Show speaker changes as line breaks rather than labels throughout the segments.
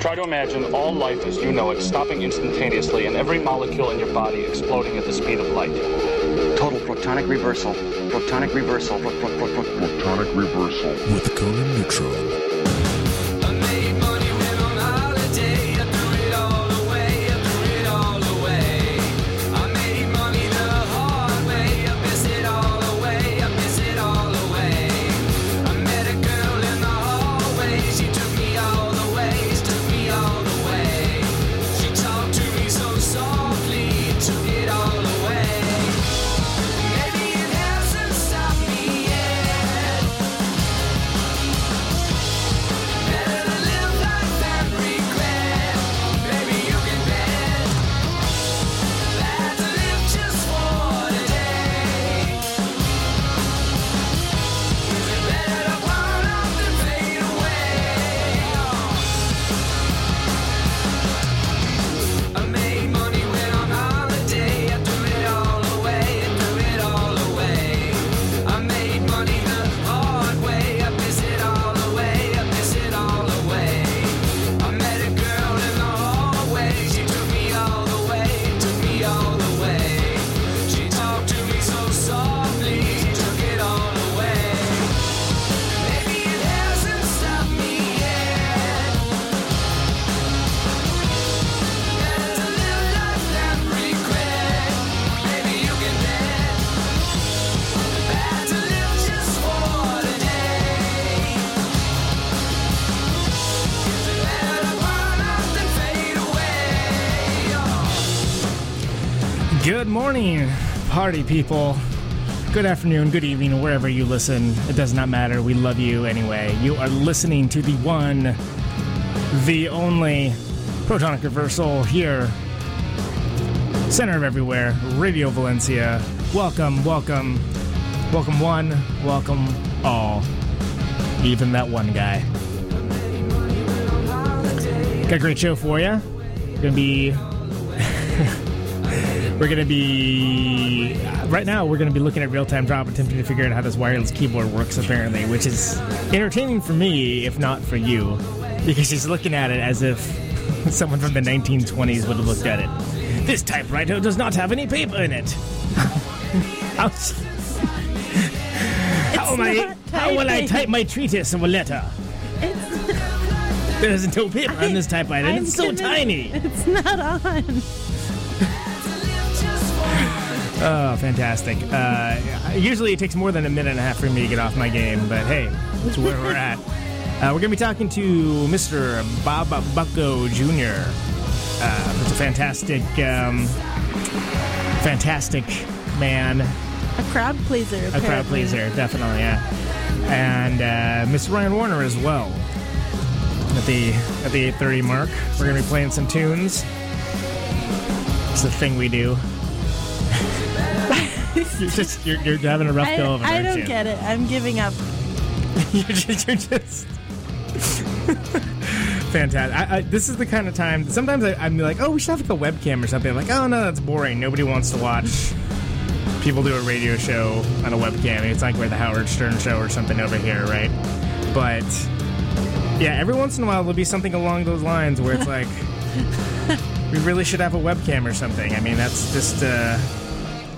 Try to imagine all life as you know it stopping instantaneously and every molecule in your body exploding at the speed of light.
Total protonic reversal. Protonic reversal. Pro- pro- pro- pro-
Protonic reversal.
with Conan Neutron.
Party people. Good afternoon, good evening, wherever you listen. It does not matter. We love you anyway. You are listening to the one, the only Protonic Reversal here, center of everywhere, Radio Valencia. Welcome, welcome, welcome one, welcome all, even that one guy. Got a great show for you. Gonna be we're going to be right now. We're going to be looking at real time drop, attempting to figure out how this wireless keyboard works. Apparently, which is entertaining for me, if not for you, because she's looking at it as if someone from the 1920s would have looked at it. This typewriter does not have any paper in it. how, how am I? How will I type my treatise of a letter? There's no paper on this typewriter.
I'm
It's so tiny.
It's not on.
Oh, fantastic. Uh, usually it takes more than a minute and a half for me to get off my game, but hey, that's where we're at. Uh, we're going to be talking to Mr. Bob Bucko Jr. Uh, it's a fantastic, um, fantastic man,
A crowd pleaser.
a crowd pleaser, definitely, yeah. And uh, Mr. Ryan Warner as well. At the at the 8:30 mark, we're going to be playing some tunes. It's the thing we do. You're just you're, you're having a rough
I,
go of it.
I don't
you?
get it. I'm giving up.
you're just, you're just fantastic. I, I, this is the kind of time. Sometimes I, I'm like, oh, we should have like a webcam or something. I'm like, oh no, that's boring. Nobody wants to watch people do a radio show on a webcam. It's like we're the Howard Stern show or something over here, right? But yeah, every once in a while there'll be something along those lines where it's like we really should have a webcam or something. I mean, that's just. Uh,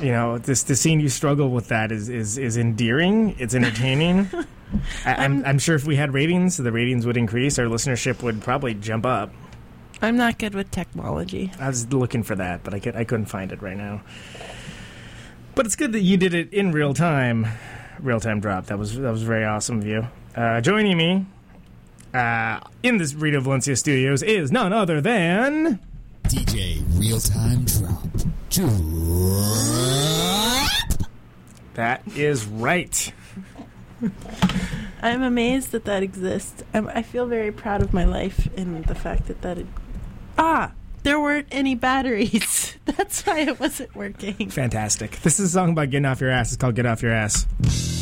you know, this the scene you struggle with that is is, is endearing. It's entertaining. I, I'm I'm sure if we had ratings, the ratings would increase. Our listenership would probably jump up.
I'm not good with technology.
I was looking for that, but I could I couldn't find it right now. But it's good that you did it in real time, real time drop. That was that was very awesome of you. Uh, joining me uh, in this Radio Valencia studios is none other than
DJ Real Time Drop. Drop.
That is right.
I'm amazed that that exists. I'm, I feel very proud of my life and the fact that that. It, ah, there weren't any batteries. That's why it wasn't working.
Fantastic. This is a song about getting off your ass. It's called "Get Off Your Ass."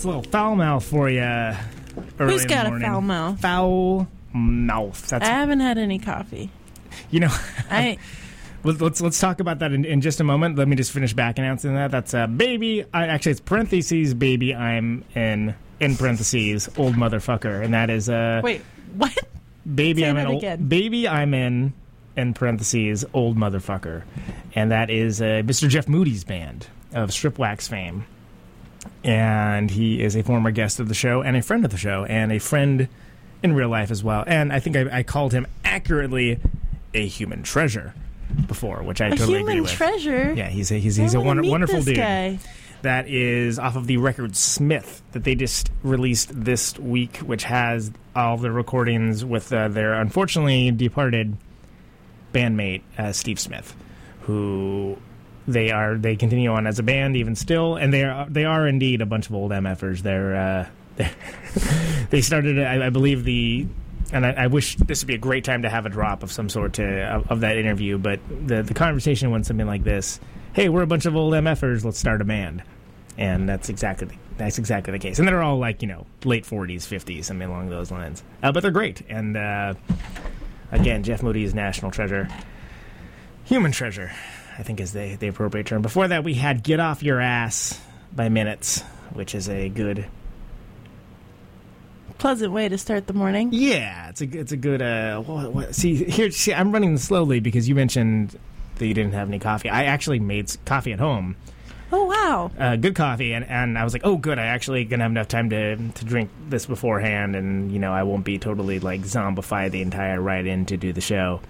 That's a little foul mouth for you. early
Who's got a foul mouth?
Foul mouth. That's
I haven't had any coffee.
you know.
I
Let- Let's let's talk about that in, in just a moment. Let me just finish back announcing that. That's uh, baby. I, actually, it's parentheses. Baby, I'm in in parentheses. Old motherfucker, and that is uh,
wait. What?
baby.
say
I'm in old, baby. I'm in in parentheses. Old motherfucker, and that is uh, Mr. Jeff Moody's band of Strip Wax fame, and he is a former guest of the show and a friend of the show and a friend in real life as well. And I think I, I called him accurately a human treasure before, which I
A
totally agree
human
with.
treasure.
Yeah, he's a he's,
I
he's a wonder, wonderful dude.
Guy.
That is off of the record Smith that they just released this week, which has all the recordings with uh, their unfortunately departed bandmate uh, Steve Smith, who they are they continue on as a band even still, and they are they are indeed a bunch of old MFers. They're, uh, they're they started I, I believe the and I, I wish this would be a great time to have a drop of some sort to of, of that interview, but the the conversation went something like this: Hey, we're a bunch of old MFers. Let's start a band, and that's exactly the, that's exactly the case. And they're all like you know late forties, fifties, something along those lines. Uh, but they're great, and uh, again, Jeff Moody is national treasure, human treasure, I think is the the appropriate term. Before that, we had "Get Off Your Ass" by Minutes, which is a good
Pleasant way to start the morning.
Yeah, it's a it's a good. Uh, what, what, see here, see, I'm running slowly because you mentioned that you didn't have any coffee. I actually made coffee at home,
Oh wow.
uh, good coffee, and, and I was like, oh, good. I actually gonna have enough time to to drink this beforehand, and you know, I won't be totally like zombified the entire ride in to do the show.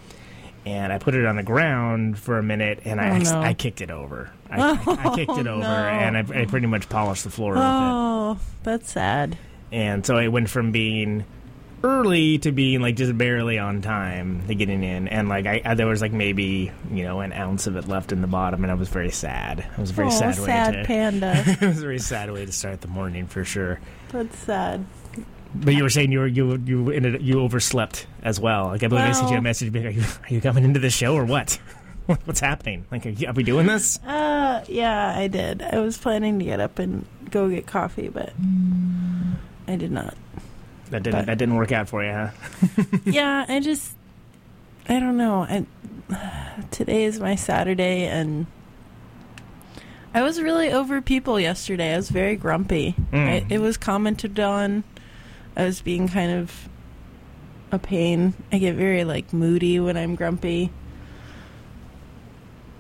And I put it on the ground for a minute, and I
Oh, no.
I kicked it over. I, I, I kicked it oh, over,
no.
and I, I pretty much polished the floor with it.
Oh, that's sad.
and so it went from being early to being like just barely on time to getting in and like I, I there was like maybe you know an ounce of it left in the bottom and I was very sad it was a very
oh,
sad,
sad,
way to
panda.
it was a very sad way to start the morning for sure
that's sad.
But you were saying you were you you ended you overslept as well like I believe I sent you a message like, are you, are you coming into the show or what what's happening like are, you, are we doing this
Uh, yeah, I did. I was planning to get up and go get coffee, but I did not.
that didn't
But-
that didn't work out for you huh
yeah, I just I don't know. I today is my Saturday and I was really over people yesterday. I was very grumpy.
Mm.
I, it was commented on. I was being kind of a pain. I get very like moody when I'm grumpy.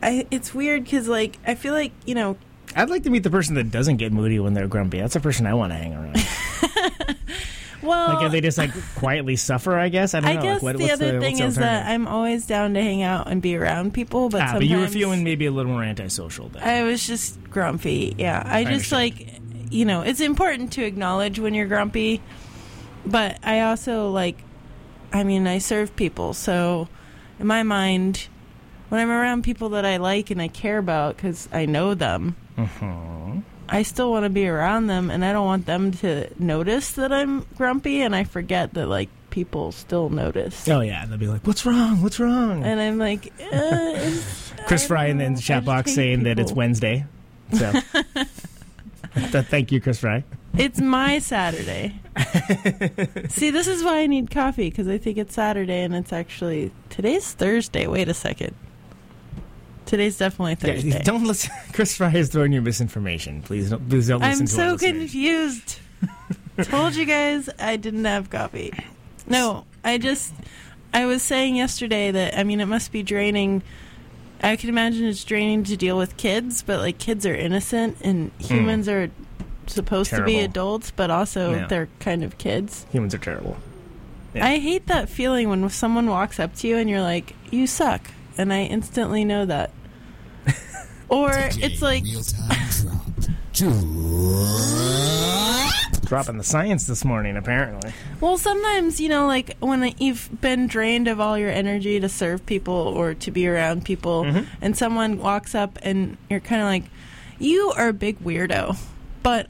I it's weird cuz like I feel like, you know,
I'd like to meet the person that doesn't get moody when they're grumpy. That's the person I want to hang around.
well
like if they just like quietly suffer, I guess. I don't
I
know.
guess
like, what,
the other
the,
thing
what's
is that? I'm always down to hang out and be around people, but
ah,
sometimes
but you were feeling maybe a little more antisocial. Then.
I was just grumpy. Yeah, I, just
understand.
like, you know, it's important to acknowledge when you're grumpy, but I also like, I mean, I serve people, so in my mind, when I'm around people that I like and I care about because I know them,
Mhm.
I still want to be around them, and I don't want them to notice that I'm grumpy, and I forget that like people still notice.
Oh yeah, they'll be like, "What's wrong? What's wrong?"
And I'm like, uh,
Chris Fry in the chat box saying that it's. Wednesday. So, thank you, Chris Fry.
It's my Saturday. See, this is why I need coffee because I think it's Saturday and it's actually today's Thursday. Wait a second. Today's definitely
Yeah,
Thursday.
don't listen. Chris Fry is throwing you misinformation. Please don't. Please don't listen
I'm so confused. Told you guys I didn't have coffee. No, I just I was saying yesterday that I mean it must be draining. I can imagine it's draining to deal with kids, but like kids are innocent and humans hmm. are supposed to be. Adults, but also
Yeah.
they're kind of kids.
Humans are terrible. Yeah.
I hate that feeling when someone walks up to you and you're like, "You suck," and I instantly know that. or it's like,
real time drop.
Dropping the science this morning, apparently.
well, sometimes you know, like when you've been drained of all your energy to serve people or to be around people,
Mm-hmm.
and someone walks up and you're kind of like, "You are a big weirdo," but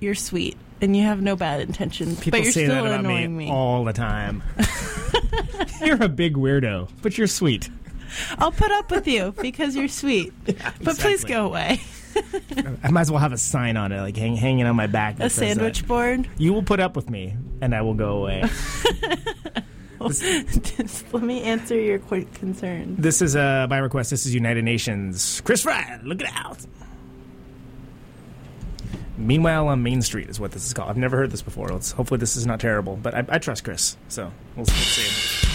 you're sweet and you have no bad intentions,
People
but you're
say
still
that about me,
annoying me.
all the time. you're a big weirdo, but you're sweet.
I'll put up with you because you're sweet, but please go away.
I might as well have a sign on it, like hang, hanging on my back.
A
says that.
sandwich board.
You will put up with me, and I will go away.
Just let me answer your quick concern.
this is uh, by request. This is United Nations. Chris Fry, look it out. Meanwhile, on Main Street is what this is called. I've never heard this before. Let's hopefully this is not terrible, but I, I trust Chris, so we'll, we'll see.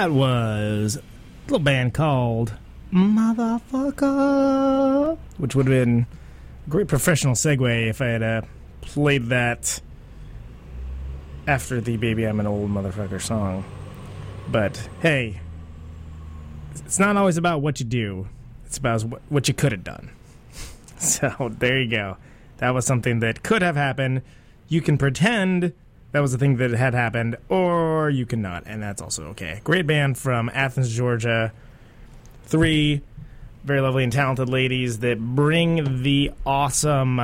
That was a little band called Motherfucker, which would have been a great professional segue if I had uh, played that after the Baby I'm an Old Motherfucker song. But hey, it's not always about what you do, it's about what- what you could have done. So there you go. That was something that could have happened. You can pretend that was a thing that had happened, or you cannot, and that's also okay. Great band from Athens, Georgia. Three very lovely and talented ladies that bring the awesome,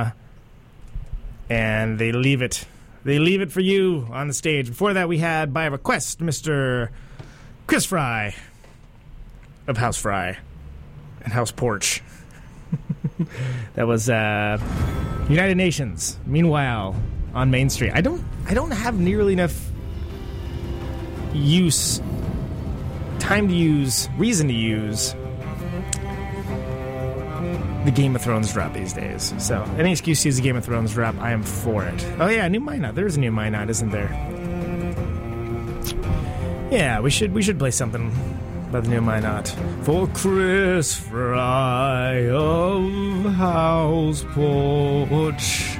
and they leave it. They leave it for you on the stage. Before that, we had by request Mr. Chris Fry of House Fry and House Porch. that was uh, United Nations. Meanwhile, on Main Street, I don't, I don't have nearly enough use, time to use, reason to use the Game of Thrones drop these days. So any excuse to use the Game of Thrones drop, I am for it. Oh yeah, new Minot. There's a new Minot, isn't there? Yeah, we should we should play something by the new Minot. For Chris Fry of House Porch.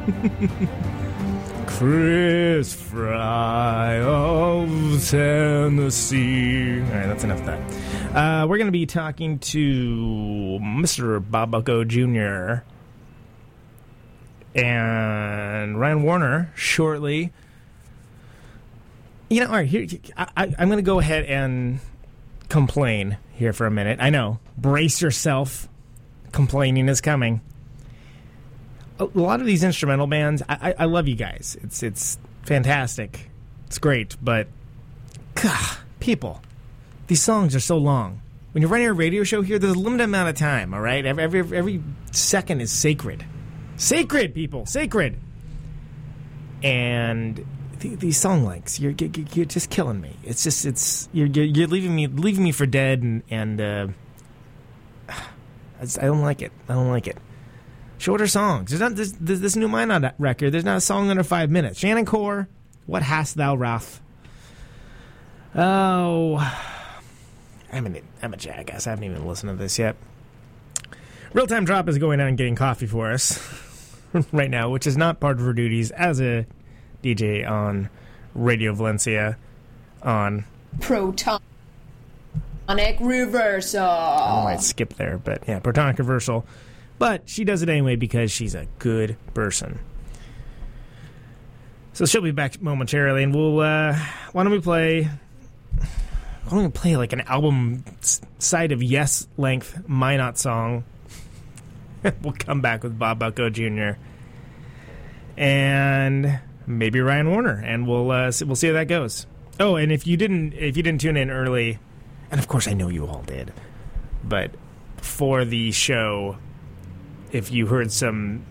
Chris Fry of Tennessee. All right, that's enough of that. Uh, we're going to be talking to Mr. Bob Bucko Jr. and Ryan Warner shortly. You know, all right, here, I, I, I'm going to go ahead and complain here for a minute. I know. Brace yourself. Complaining is coming. A lot of these instrumental bands, I, I, love you guys. It's it's fantastic. It's great, but God, people, these songs are so long. When you're running a radio show here, there's a limited amount of time. All right, every every, every second is sacred, sacred people, sacred. And th- these song lengths, you're, you're just killing me. It's just it's you're you're, you're leaving me leaving me for dead, and and uh, I don't like it. I don't like it. Shorter songs. There's not this this, this new Minot record. There's not a song under five minutes. Shannon Core, what hast thou wrath? Oh, I'm an I'm a jackass. I haven't even listened to this yet. Real time drop is going out and getting coffee for us right now, which is not part of her duties as a DJ on Radio Valencia on
Protonic reversal.
I might skip there, but yeah, Protonic Reversal. But she does it anyway because she's a good person. So she'll be back momentarily, and we'll. Uh, why don't we play? Why don't we play like an album side of Yes length Minot song? we'll come back with Bob Bucko Jr. and maybe Ryan Warner, and we'll uh, see, we'll see how that goes. Oh, and if you didn't if you didn't tune in early, and of course I know you all did, but for the show, if you heard some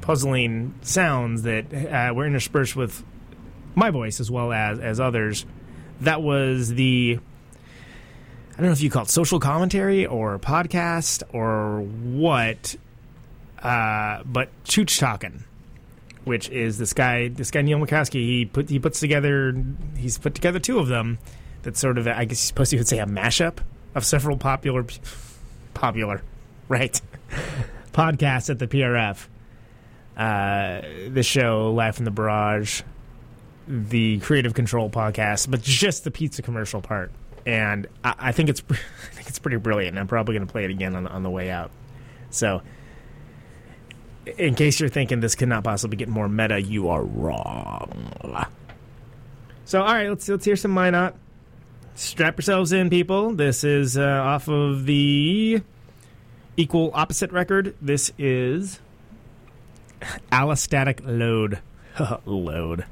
puzzling sounds that uh, were interspersed with my voice as well as as others, that was the I don't know if you call it social commentary or podcast or what, uh, but Chooch talking, which is this guy, this guy Neil McCaskey. He put he puts together, he's put together two of them. That's sort of, I guess, you're supposed to would say a mashup of several popular, popular, right, podcasts at the PRF. Uh, the show Live in the Barrage, the Creative Control podcast, but just the pizza commercial part. And I, I think it's I think it's pretty brilliant. I'm probably going to play it again on, on the way out. So, in case you're thinking this could not possibly get more meta, you are wrong. So, all right, let's let's hear some Minot. Strap yourselves in, people. This is uh, off of the Equal Opposite record. This is Allostatic Load. Load.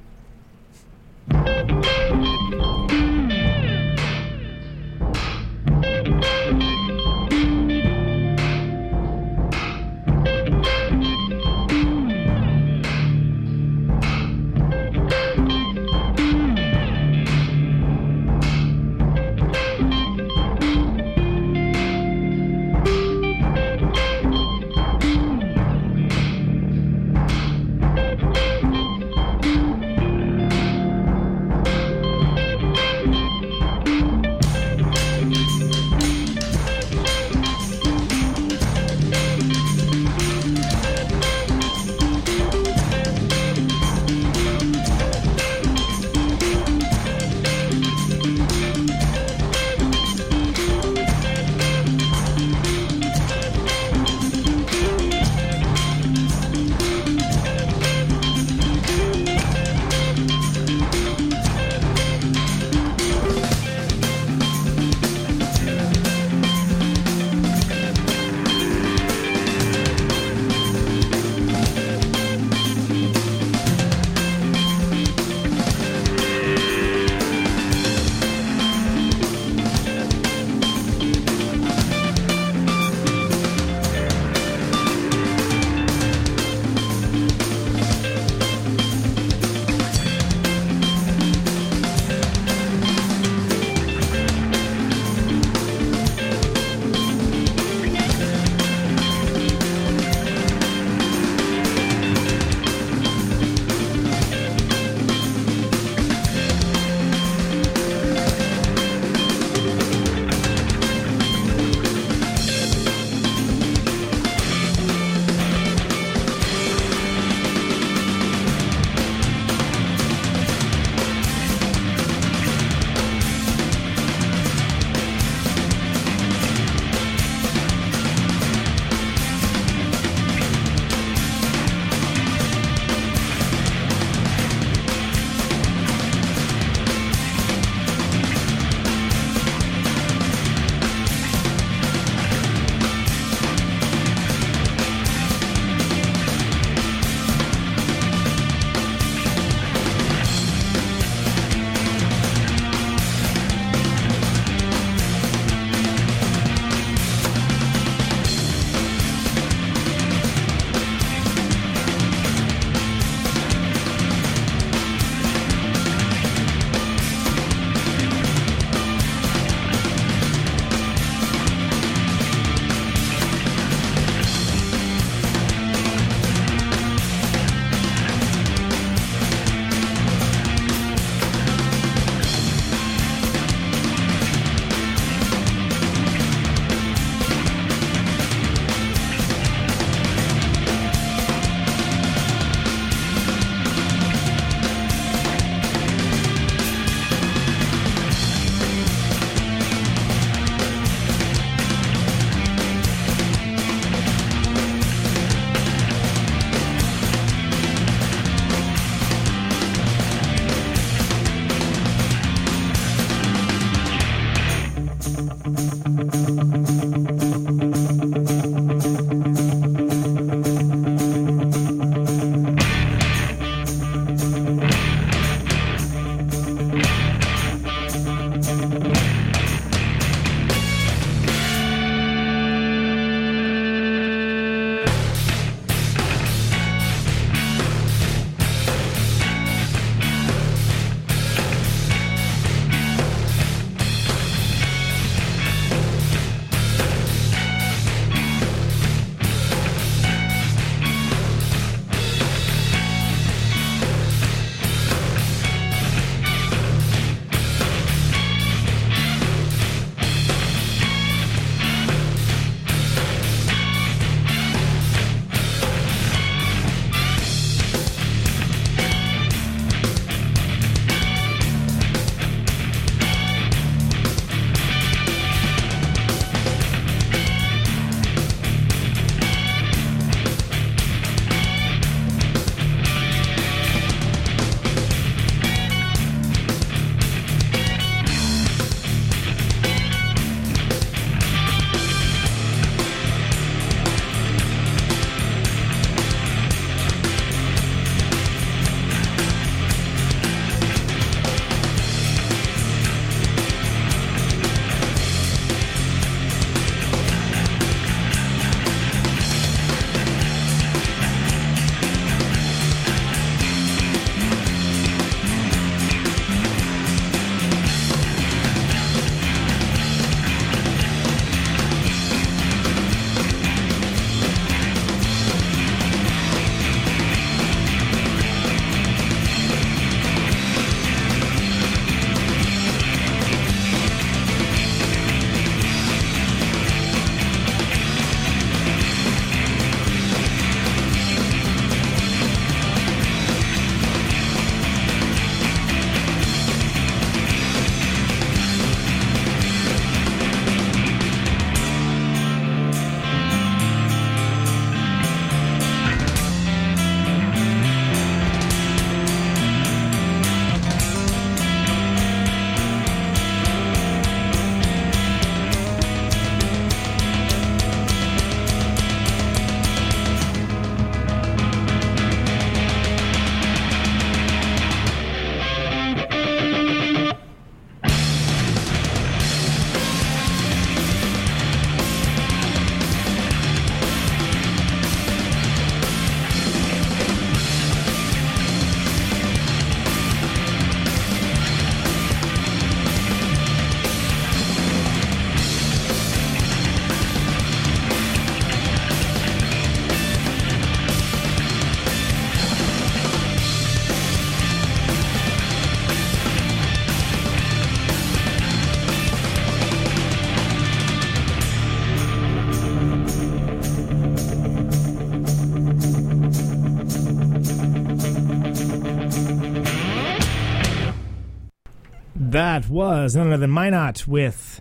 That was none other than Minot with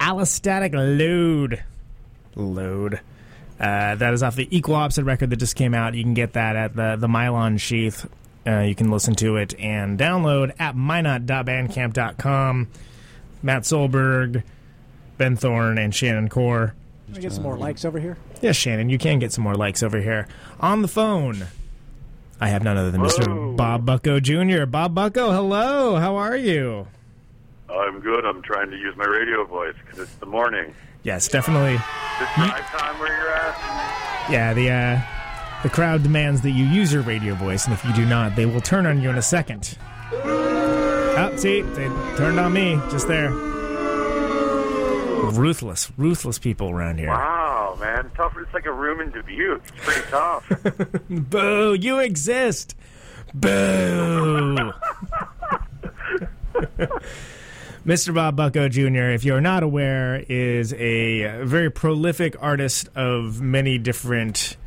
Allostatic Load. Load. Uh, that is off the Equal Opposite record that just came out. You can get that at the, the Mylon Sheath. Uh, you can listen to it and download at minot.bandcamp.com. Matt Solberg, Ben Thorne, and Shannon Core.
Can I get some more likes over here?
Yes, Shannon, you can get some more likes over here. On the phone, I have none other than Mr. Bob Bucko Jr. Bob Bucko, hello. How are you?
I'm good. I'm trying to use my radio voice because it's the morning.
Yes, definitely.
Is it drive time where you're at?
Yeah, the uh, the crowd demands that you use your radio voice, and if you do not, they will turn on you in a second. Oh, see, they turned on me just there. Ruthless, ruthless people around here.
Wow, man. Tough. It's like a room in Dubuque. It's pretty tough.
Boo! You exist. Boo! Mr. Bob Bucko Jr., if you're not aware, is a very prolific artist of many different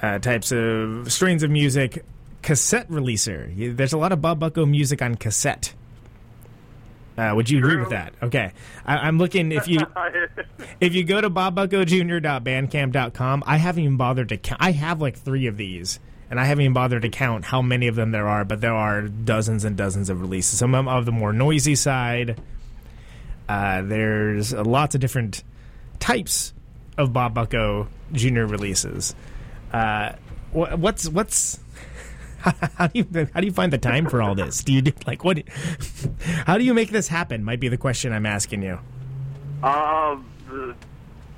uh, types of strains of music. Cassette releaser. There's a lot of Bob Bucko music on cassette. Uh, would you agree with that? Okay, I, I'm looking. If you if you go to bobbuckojr.bandcamp.com, I haven't even bothered to count. I have like three of these, and I haven't even bothered to count how many of them there are. But there are dozens and dozens of releases. Some of them of the more noisy side. Uh, there's lots of different types of Bob Bucko Jr. releases. Uh, wha- what's what's how do you how do you find the time for all this? Do you do like what? How do you make this happen? Might be the question I'm asking you.
um,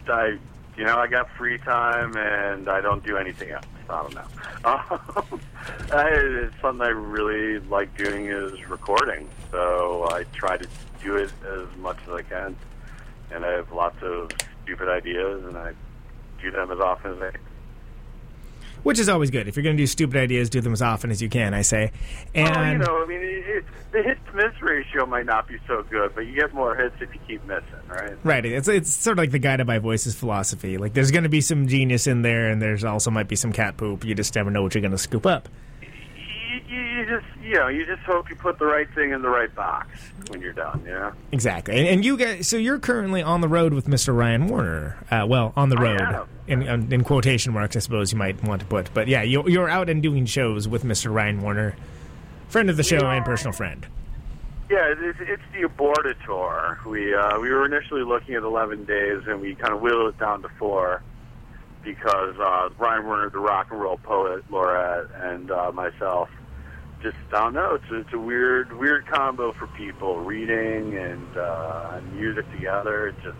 I, you know, I got free time and I don't do anything else. I don't know. Um, I, something I really like doing is recording. So I try to do it as much as I can. And I have lots of stupid ideas and I do them as often as I can.
Which is always good. If you're going to do stupid ideas, do them as often as you can. I say, oh, and
well, you know, I mean, it, it, the hit to miss ratio might not be so good, but you get more hits if you keep missing, right?
right, it's it's sort of like the guided by voices philosophy. Like, there's going to be some genius in there, and there's also might be some cat poop. You just never know what you're going to scoop up.
Just, you know, you just hope you put the right thing in the right box when you're done, you know?
Exactly. And, and you guys, so you're currently on the road with Mr. Ryan Werner. Uh, well, on the road, in, um, in quotation marks, I suppose you might want to put. But yeah, you're, you're out and doing shows with Mr. Ryan Werner, friend of the show and personal friend.
Yeah, it's, it's the Aborted tour. We uh, we were initially looking at 11 days, and we kind of whittled it down to four because uh, Ryan Werner, the rock and roll poet laureate, and uh, myself just I don't know. It's a, it's a weird weird combo for people reading and uh, music together. It just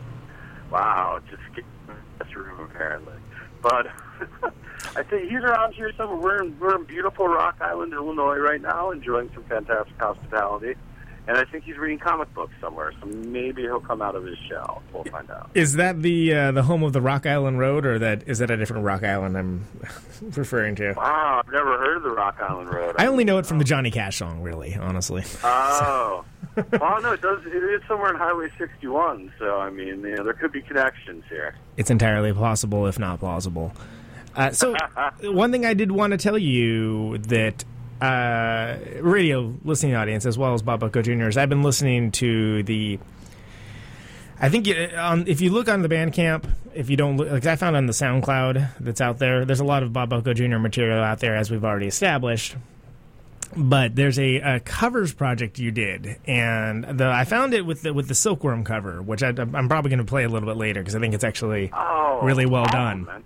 wow, just gets in this room apparently. But I think he's around here somewhere. We're in, we're in beautiful Rock Island, Illinois, right now, enjoying some fantastic hospitality. And I think he's reading comic books somewhere, so maybe he'll come out of his shell. We'll find out.
Is that the uh, the home of the Rock Island Road, or that is that a different Rock Island I'm referring to?
Wow, I've never heard of the Rock Island Road.
I only know it from the Johnny Cash song, really, honestly.
Oh. well, no, it does. It is somewhere in Highway 61, so I mean, you know, there could be connections here.
It's entirely possible, if not plausible. Uh, so, one thing I did want to tell you that uh, radio listening audience, as well as Bob Bucko Jr., is I've been listening to the. I think you, um, if you look on the Bandcamp, if you don't look, like I found on the SoundCloud that's out there, there's a lot of Bob Bucko Jr. material out there, as we've already established. But there's a, a covers project you did, and the, I found it with the with the Silkworm cover, which I, I'm probably going to play a little bit later because I think it's actually
Oh,
really well
awesome,
done.
man.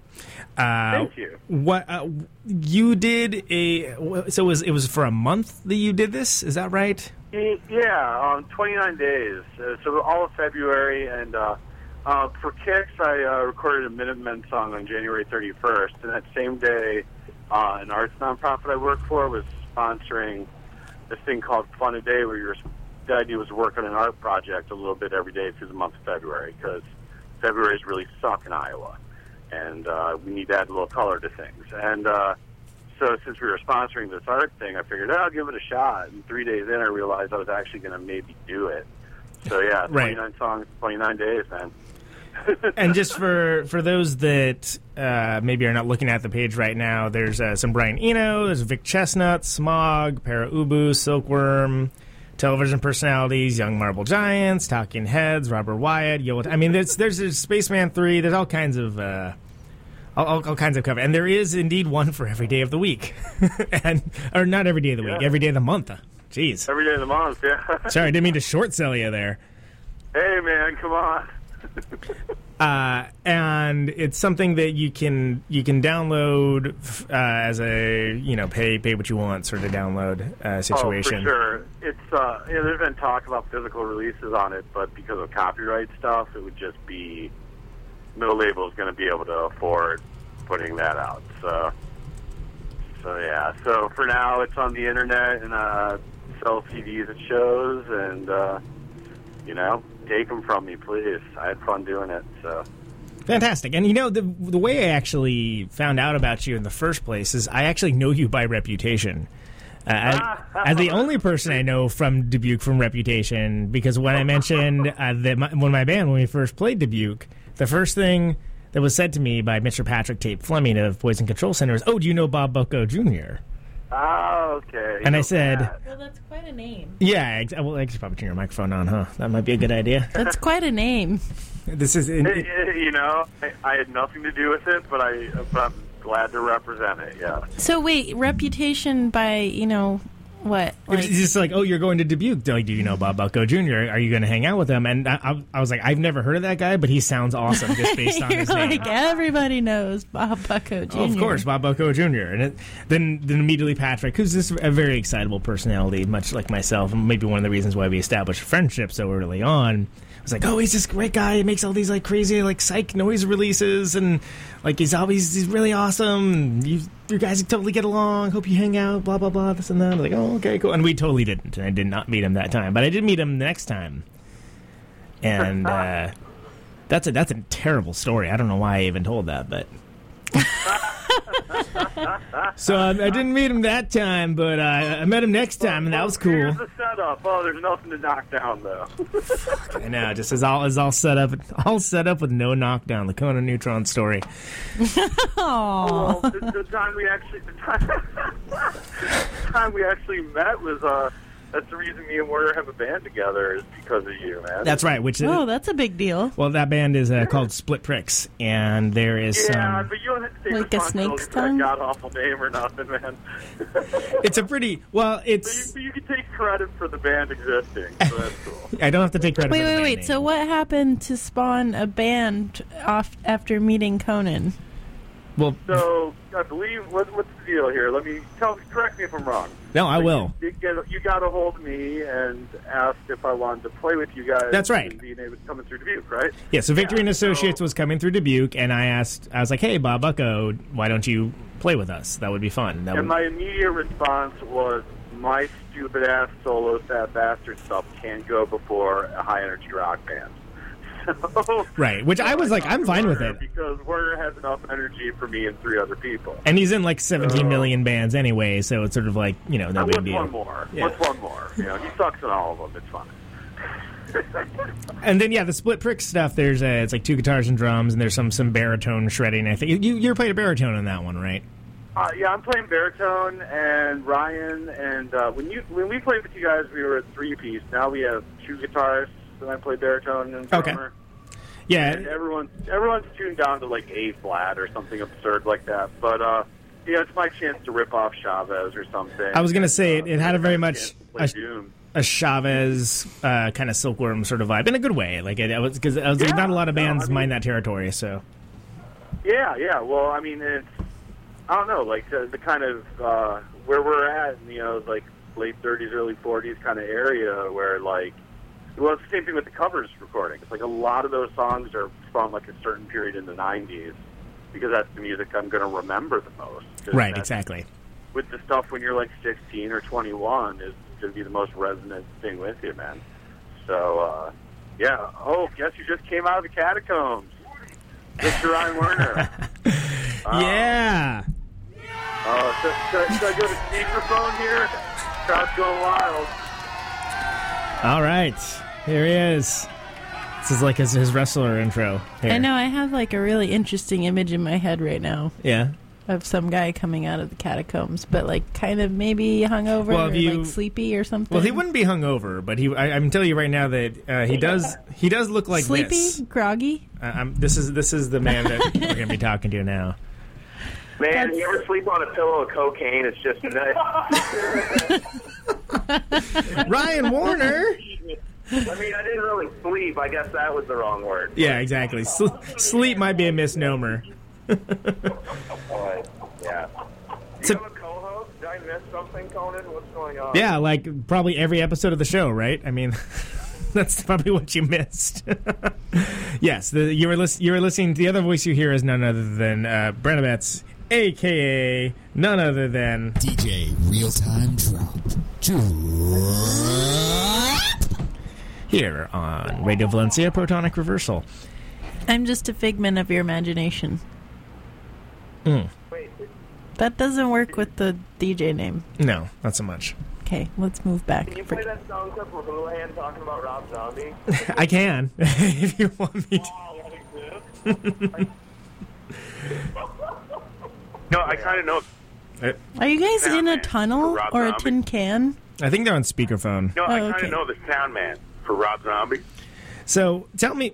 Uh,
Thank you.
What uh, you did a so it was it was for a month that you did this? Is that right?
Yeah, um, 29 days. Uh, so all of February, and uh, uh, for kicks, I uh, recorded a Minutemen song on January 31st. And that same day, uh, an arts nonprofit I work for was sponsoring this thing called Fun a Day, where you're, the idea was to work on an art project a little bit every day through the month of February, because February's really suck in Iowa, and uh, we need to add a little color to things. And uh, so since we were sponsoring this art thing, I figured, oh, I'll give it a shot. And three days in, I realized I was actually going to maybe do it. So yeah,
Right.
29 songs, 29 days, man.
and just for for those that uh, maybe are not looking at the page right now, there's uh, some Brian Eno, there's Vic Chesnutt, Smog, Pere Ubu, Silkworm, television personalities, Young Marble Giants, Talking Heads, Robert Wyatt. Yo, I mean, there's there's, there's Spacemen Three. There's all kinds of. Uh, all, all, kinds of cover, and there is indeed one for every day of the week, and or not every day of the week,
Yeah.
every day of the month. Jeez,
Every day of the month, yeah.
sorry, I didn't mean to short sell you there.
hey, man, come on.
uh, and it's something that you can you can download uh, as a you know pay pay what you want sort of download uh, situation.
Oh, for sure. It's uh, you know, there's been talk about physical releases on it, but because of copyright stuff, it would just be no label is going to be able to afford putting that out. So, so yeah. So for now, it's on the internet and uh, sell CDs at shows, and uh, you know, take them from me, please. I had fun doing it. So.
Fantastic. And you know the the way I actually found out about you in the first place is I actually know you by reputation. Uh, as, as the only person I know from Dubuque from Reputation, because when I mentioned uh, that my, when my band when we first played Dubuque, the first thing that was said to me by Mr. Patrick Tape Fleming of Poison Control Center was, "Oh, do you know Bob Bucko Jr.?"
Oh, okay.
And I said,
Well, that's quite a name.
"Yeah, ex- well, I should probably turn your microphone on, huh? That might be a good idea."
That's quite a name.
This is in,
Hey, hey, you know, I, I had nothing to do with it, but I, but I'm glad to represent it. Yeah.
So wait, reputation by you know what? Like,
just like, oh, you're going to Dubuque. Like, do you know Bob Bucko Jr.? Are you going to hang out with him? And I, I, I was like, I've never heard of that guy, but he sounds awesome just based on his name.
like everybody knows Bob Bucko Jr.
Oh, of course, Bob Bucko Jr. And it, then, then immediately Patrick, who's this a very excitable personality, much like myself, and maybe one of the reasons why we established friendship so early on. Was like, oh, he's this great guy. He makes all these like crazy like psych noise releases, and like he's always he's really awesome. You you guys totally get along. Hope you hang out. Blah blah blah. This and that. I'm like, oh, okay, cool. And we totally didn't. I did not meet him that time, but I did meet him the next time. And uh, that's a that's a terrible story. I don't know why I even told that, but. so um, I didn't meet him that time, but uh, I met him next time, and that was cool.
Here's the setup. Oh, there's nothing to knock down though.
I know, just as all is all set up, all set up with no knockdown. The Conan Neutron story.
Well, the, the time we actually, the time, the time we actually met was uh, that's the reason me and Werner have a band together is because of you, man.
That's right. Which is
Oh, that's a big deal.
well, that band is uh, called Split Pricks, and there is
yeah,
some.
but you don't have to take
Like a snake's
for
tongue?
god awful name or nothing, man.
It's a pretty well.
But you,
It's
but you can take credit for the band existing, so that's cool.
I don't have to take credit.
Wait,
for the
wait,
band
wait.
name.
So what happened to spawn a band off after meeting Conan?
Well,
So I believe what, what's the deal here? Let me tell. Correct me if I'm wrong.
no, I will.
You, get, you got a hold of me and asked if I wanted to play with you guys.
That's right.
and Being able to coming through Dubuque, right?
Yeah, so Victory and Associates
so-
was coming through Dubuque, and I asked, I was like, "Hey, Bob Bucko, why don't you play with us? That would be fun." That
And
would,
my immediate response was, my stupid ass solo fat bastard stuff can't go before a high energy rock band. So,
right, which I was like, I'm fine with it.
Because Werner has enough energy for me and three other people.
And he's in like 17
So-
million bands anyway, so it's sort of like you know no big deal.
one more?
Yeah.
What's one more? You know, he sucks in all of them. It's fine.
And then yeah, the split prick stuff. There's a, it's like two guitars and drums, and there's some some baritone shredding. I think you you played a baritone in that one, right?
Uh, yeah, I'm playing baritone and Ryan, and uh, when you when we played with you guys, we were a three piece. Now we have two guitarists, and I play baritone and
Okay. Yeah,
And everyone everyone's tuned down to like A flat or something absurd like that. But uh, yeah, it's my chance to rip off Chavez or something.
I was gonna say
Uh,
it, it had a very much a, a Chavez uh, kind of silkworm sort of vibe in a good way. Like it, it was because
Yeah,
not a lot of
no,
bands
I mean-
mind that territory. So
Yeah, yeah. Well, I mean, it's I don't know, like the, the kind of uh, where we're at, you know, like late 30s, early 40s kind of area where like. Well, it's the same thing with the covers recordings. Like a lot of those songs are from like a certain period in the '90s, because that's the music I'm going to remember the most.
right, exactly.
With the stuff when you're like 16 or 21 is going to be the most resonant thing with you, man. So, uh, yeah. Oh, guess you just came out of the catacombs, Mr. Ryan Werner.
yeah.
Uh, should, should, should I go to speakerphone here? Crowd's going wild.
All right, here he is. This is like his, his wrestler intro. Here.
I know I have like a really interesting image in my head right now.
Yeah.
of some guy coming out of the catacombs, but like kind of maybe hungover
Well,
or
you-
like sleepy or something.
Well, he wouldn't be hungover, but he. I, I'm telling you right now that uh, he does. He does look like
sleepy,
this.
groggy.
Uh, I'm, this is this is the man that we're going to be talking to now.
Man,
That's-
you ever sleep on a pillow of cocaine? It's just a nice.
Ryan Werner.
I mean, I didn't really sleep. I guess that was the wrong word.
Yeah, exactly. Sl- sleep might be a misnomer.
Yeah. Do
So-
you have a co-host? Did I miss something, Conan? What's going on?
Yeah, like probably every episode of the show, right? I mean, that's probably what you missed. yes, the, you were lis- you were listening. The other voice you hear is none other than uh, Brenna Betts, aka none other than
DJ Real Time Drop. Drop.
here on Radio Valencia Protonic Reversal.
I'm just a figment of your imagination.
Mm.
That doesn't work with the DJ name.
No, not so much.
Okay, let's move back.
can you play that song clip from Houlihan talking about Rob Zombie?
I can if you want me to.
no, I kind of know.
Are you guys in a tunnel
Rob
or a
Zombie.
tin can?
I think they're on speakerphone.
No, I
Oh,
kind of
okay.
know the sound man for Rob Zombie.
So tell me,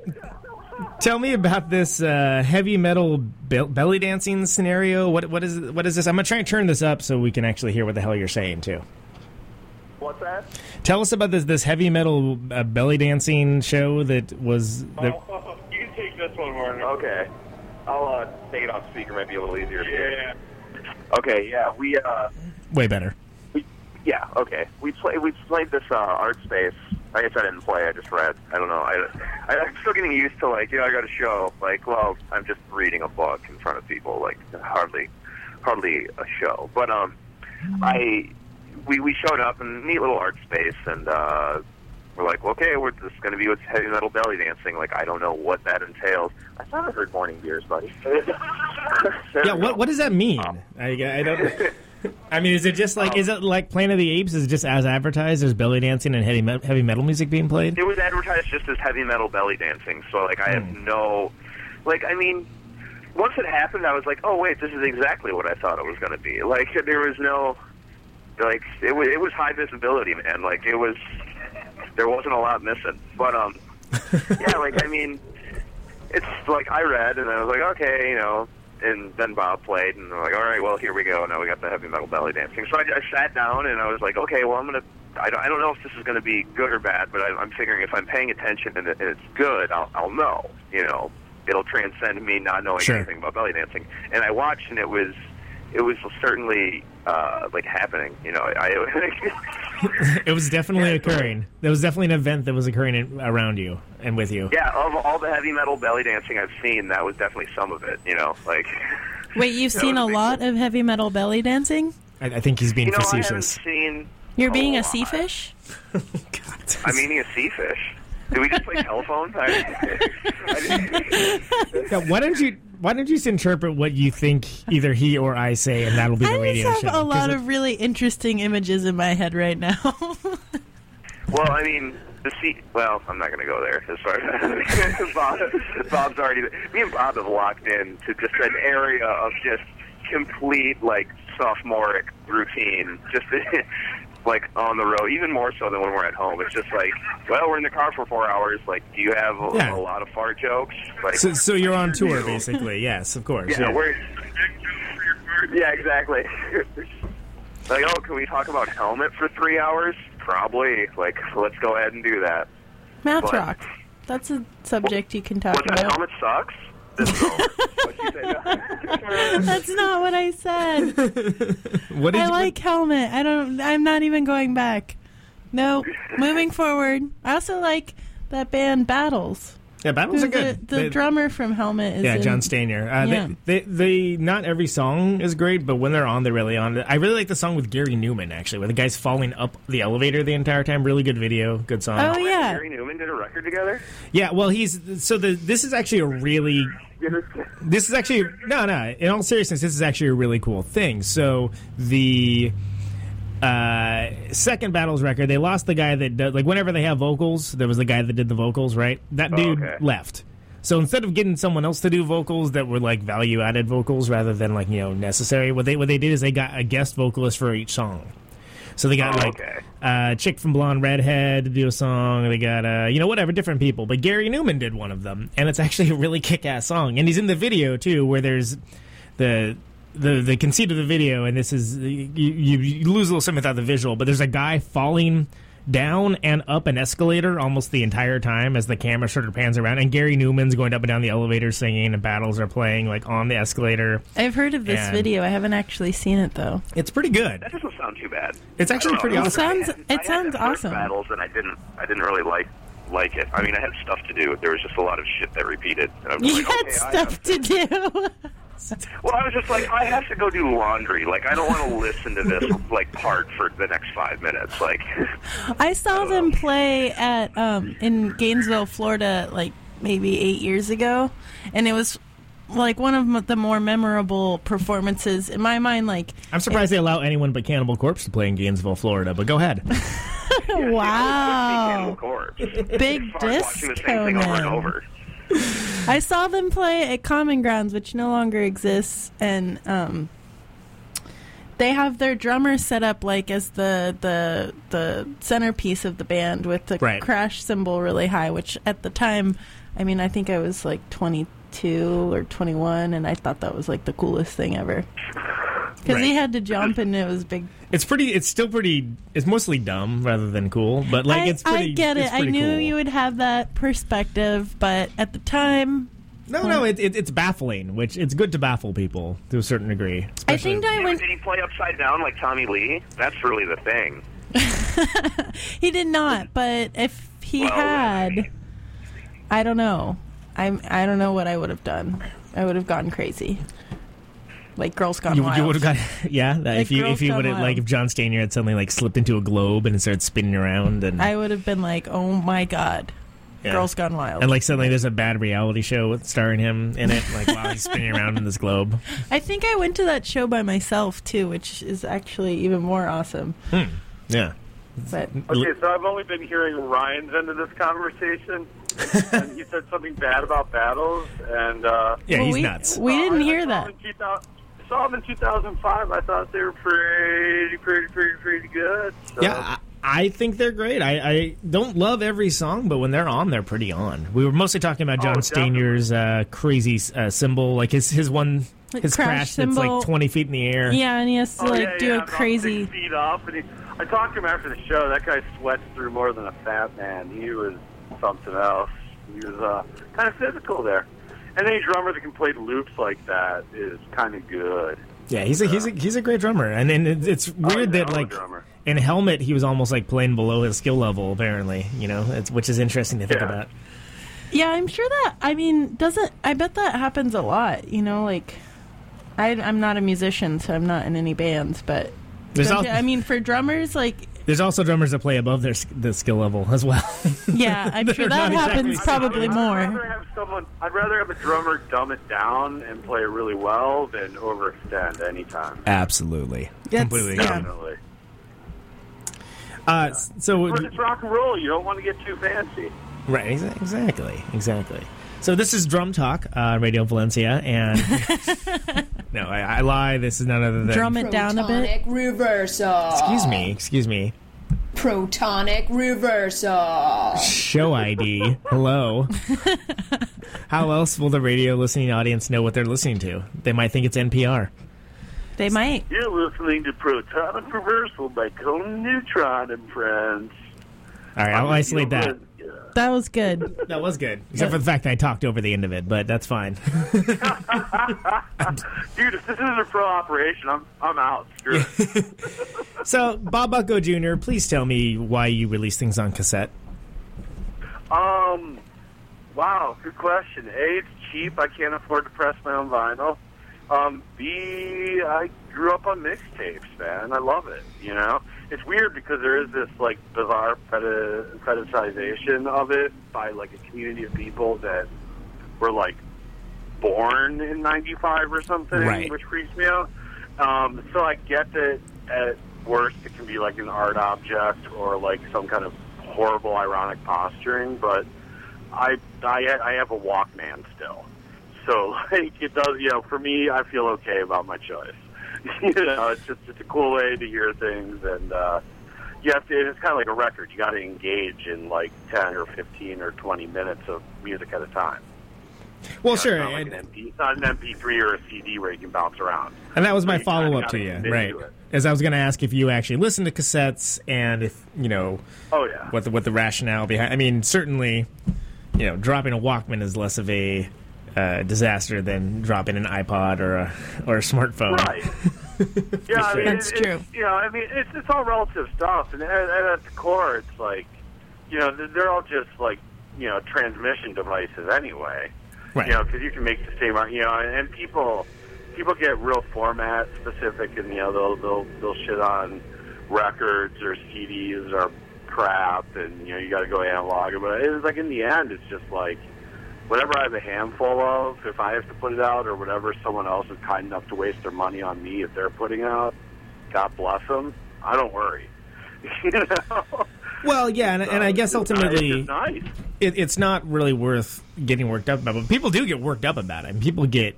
tell me about this uh, heavy metal be- belly dancing scenario. What what is what is this? I'm gonna try and turn this up so we can actually hear what the hell you're saying too.
What's that?
Tell us about this this heavy metal uh, belly dancing show that was. The,
you can take this one, Werner. Okay. I'll uh, take it off speaker. Might be a little easier. Yeah. Okay. Yeah. We. uh
way better.
Yeah. Okay. We play. We played this uh, art space. I guess I didn't play. I just read. I don't know. I, I I'm still getting used to like, yeah, I got a show. Like, well, I'm just reading a book in front of people. Like, hardly, hardly a show. But um, I we we showed up in a neat little art space and. uh we're like, okay, we're just going to be with heavy metal belly dancing. Like, I don't know what that entails. I thought I heard morning beers, buddy.
Yeah, what what does that mean? Um, I, I don't. I mean, is it just like um, is it like Planet of the Apes? Is it just as advertised? There's belly dancing and heavy me- heavy metal music being played.
It was advertised just as heavy metal belly dancing. So, like, I have hmm. no, like, I mean, once it happened, I was like, oh wait, this is exactly what I thought it was going to be. Like, there was no, like, it was it was high visibility, man. Like, it was, there wasn't a lot missing. But um, yeah, like, I mean, it's like I read and I was like, okay, you know. And then Bob played, and I'm like, all right, well, here we go. Now we got the heavy metal belly dancing. So I, I sat down, and I was like, okay, well, I'm gonna. I don't, I don't know if this is going to be good or bad, but I, I'm figuring if I'm paying attention and, it, and it's good, I'll, I'll know. You know, it'll transcend me not knowing
Sure.
anything about belly dancing. And I watched, and it was, it was certainly uh, like happening. You know, I.
It was definitely occurring. There was definitely an event that was occurring in, around you and with you.
yeah, of all the heavy metal belly dancing I've seen, that was definitely some of it. You know, like.
Wait, you've seen a
big.
lot of heavy metal belly dancing?
I, I think he's being
You know, I
facetious.
seen.
You're being a sea fish?
I'm eating a sea fish. Did we just play telephone? I, I
Yeah, why don't you why don't you just interpret what you think either he or I say, and that'll be the
I
radio
just have
show.
a
'Cause
lot of really interesting images in my head right now.
well, I mean, the sea. Well, I'm not going to go there. As far as Bob, Bob's already. Me and Bob have locked in to just an area of just complete like sophomoric routine. Just like on the road, even more so than when we're at home. It's just like, well, we're in the car for four hours. Like, do you have a,
Yeah.
a lot of fart jokes? Like,
so, so you're on tour, basically. Yes, of course.
Yeah,
Yeah.
we're. Yeah, exactly. like, oh, can we talk about helmet for three hours? Probably. Like, let's go ahead and do that.
Mouth
What?
rock. That's a subject you can talk
What's that?
about.
Helmet sucks. This is all. What'd you say?
That's not what I said.
What did
I
you,
like helmet. I don't. I'm not even going back. No, moving forward. I also like that band Battles.
Yeah, battles are good.
The, the
They-
drummer from Helmet is
yeah,
in-
John Stanier. Uh,
Yeah.
they, they, they, not every song is great, but when they're on, they're really on. I really like the song with Gary Numan, actually, where the guy's falling up the elevator the entire time. Really good video, good song.
Oh yeah,
Gary Numan did a record together.
Yeah, well, he's so the this is actually a really this is actually no no. In all seriousness, this is actually a really cool thing. So the uh, second battles record, they lost the guy that does, like whenever they have vocals, there was the guy that did the vocals, right? That
Oh,
dude
okay.
left. So instead of getting someone else to do vocals that were like value added vocals rather than like you know necessary, what they what they did is they got a guest vocalist for each song. So they got
Oh,
like
okay.
uh, chick from Blonde Redhead to do a song. They got uh, you know whatever different people, but Gary Numan did one of them, and it's actually a really kick ass song. And he's in the video too, where there's the the the conceit of the video, and this is you, you, you lose a little something without the visual, but there's a guy falling down and up an escalator almost the entire time as the camera sort of pans around, and Gary Numan's going up and down the elevator singing, and battles are playing like on the escalator.
I've heard of this
And-
video. I haven't actually seen it though.
It's pretty good.
That doesn't sound too bad.
It's actually
I don't
pretty
know.
awesome.
Sounds-
had-
it
I
sounds awesome.
Battles, and I didn't. I didn't really like like it. I mean, I had stuff to do. There was just a lot of shit that repeated. And I'm
You
like,
had
okay,
stuff
have
to do.
Well, I was just like, I have to go do laundry. Like, I don't want to listen to this like part for the next five minutes. Like,
I saw them play at um, in Gainesville, Florida, like maybe eight years ago, and it was like one of the more memorable performances in my mind. Like,
I'm surprised they allow anyone but Cannibal Corpse to play in Gainesville, Florida. But go ahead.
Wow,
Corpse.
big
As watching the
disco
same thing over and
man.
over.
I saw them play at Common Grounds, which no longer exists, and um, they have their drummer set up like as the the the centerpiece of the band with the
Right.
crash cymbal really high. Which at the time, I mean, I think I was like twenty two or twenty one, and I thought that was like the coolest thing ever. Because he had to jump, and it was big.
It's pretty. It's still pretty. It's mostly dumb rather than cool. But like,
I,
it's pretty.
I get
it's
it. I knew
cool.
you would have that perspective, but at the time,
No, no, it, it, it's baffling. Which it's good to baffle people to a certain degree.
I think I went.
Did he play upside down like Tommy Lee? That's really the thing.
He did not, but if he
Well,
had, I don't know. I'm. I don't know what I would have done. I would have gone crazy, like Girls Gone
You,
Wild.
you would have got yeah. That
Like
if you if you would have like if John Stanier had suddenly like slipped into a globe and started spinning around and
I would have been like, "Oh my god,
yeah.
Girls Gone Wild."
and like suddenly there's a bad reality show with starring him in it. Like wow, he's spinning around in this globe.
I think I went to that show by myself too, which is actually even more awesome. Hmm.
Yeah.
But
Okay, so I've only been hearing Ryan's end of this conversation. and he said something bad about battles, and uh,
Yeah, he's
we,
nuts.
We
I-
didn't
I
hear
saw
that.
them in 2000 saw them in 2005. I thought they were pretty, pretty, pretty, pretty good. So.
Yeah, I, I think they're great. I, I don't love every song, but when they're on, they're pretty on. We were mostly talking about John
Oh,
Stanier's uh, crazy uh, cymbal, like his his one
Like
his
crash
crash, that's like twenty feet in the air.
Yeah, and he has to
Oh,
like
yeah,
do
yeah,
a
about
crazy.
six feet up, and he, I talked to him after the show. That guy sweats through more than a fat man. He was something else. He was uh, kind of physical there. And any drummer that can play loops like that is kind of good.
Yeah, he's a he's a he's a great drummer, and and it's weird that
hell of a
like
drummer.
in Helmet he was almost like playing below his skill level. Apparently, you know, it's, which is interesting to think
Yeah.
about.
Yeah, I'm sure that. I mean, doesn't I bet that happens a lot? You know, like I, I'm not a musician, so I'm not in any bands, but
There's al-
you- I mean, for drummers, like
There's also drummers that play above their the skill level as well.
yeah, I'm sure that happens
exactly-
probably
I'd
more.
rather have someone. I'd rather have a drummer dumb it down and play it really well than overextend anytime.
Absolutely,
That's-
completely.
yeah.
Definitely.
Uh, so
But it's rock and roll. You don't want to get too fancy.
Right, exactly, exactly. So this is Drum Talk, uh, Radio Valencia, and no, I, I lie. This is none other than
Drum it down a bit.
Protonic reversal.
Excuse me, excuse me.
Protonic reversal.
Show ID. Hello. How else will the radio listening audience know what they're listening to? They might think it's NPR.
They might.
You're listening to Protonic Reversal by Conan Neutron and Friends.
All right, I'll isolate that.
That was good.
That was good, except for the fact that I talked over the end of it, but that's fine.
Dude, if this is a pro operation, I'm I'm out. Screw it.
so, Bob Bucko Jr., please tell me why you release things on cassette.
Um, wow, good question. A, it's cheap. I can't afford to press my own vinyl. Um, B, I grew up on mixtapes, man. I love it. You know, it's weird because there is this like bizarre feti- fetishization of it by like a community of people that were like born in '95 or something,
Right.
which freaks me out. Um, so I get that at worst it can be like an art object or like some kind of horrible ironic posturing, but I I I have a Walkman still, so like it does. You know, for me, I feel okay about my choice. you know, it's just it's a cool way to hear things, and uh, you have to. It's kind of like a record. You got to engage in like ten or fifteen or twenty minutes of music at a time.
Well,
It's
sure,
not like MP, it's not an MP3 or a CD where you can bounce around.
and that was my follow up
gotta
you, right? As I was going to ask if you actually listen to cassettes and if you know
Oh yeah.
what the what the rationale behind. I mean, certainly, you know, dropping a Walkman is less of a uh, disaster than dropping an iPod or a or a smartphone.
Right. yeah, I mean,
That's
it-
true.
It's, you know, I mean, it's it's all relative stuff, and at, at its core, it's like, you know, they're- they're all just like, you know, transmission devices anyway.
Right.
You know, because you can make the same, you know, and people people get real format specific, and you know, they'll they'll they'll shit on records or CDs or crap, and you know, you got to go analog. But it's like in the end, it's just like whatever I have a handful of, if I have to put it out, or whatever someone else is kind enough to waste their money on me if they're putting out, God bless them. I don't worry. you know?
Well, yeah, and, and I guess
It's just nice-
ultimately,
it's nice.
it, it's not really worth getting worked up about. But people do get worked up about it. And people get,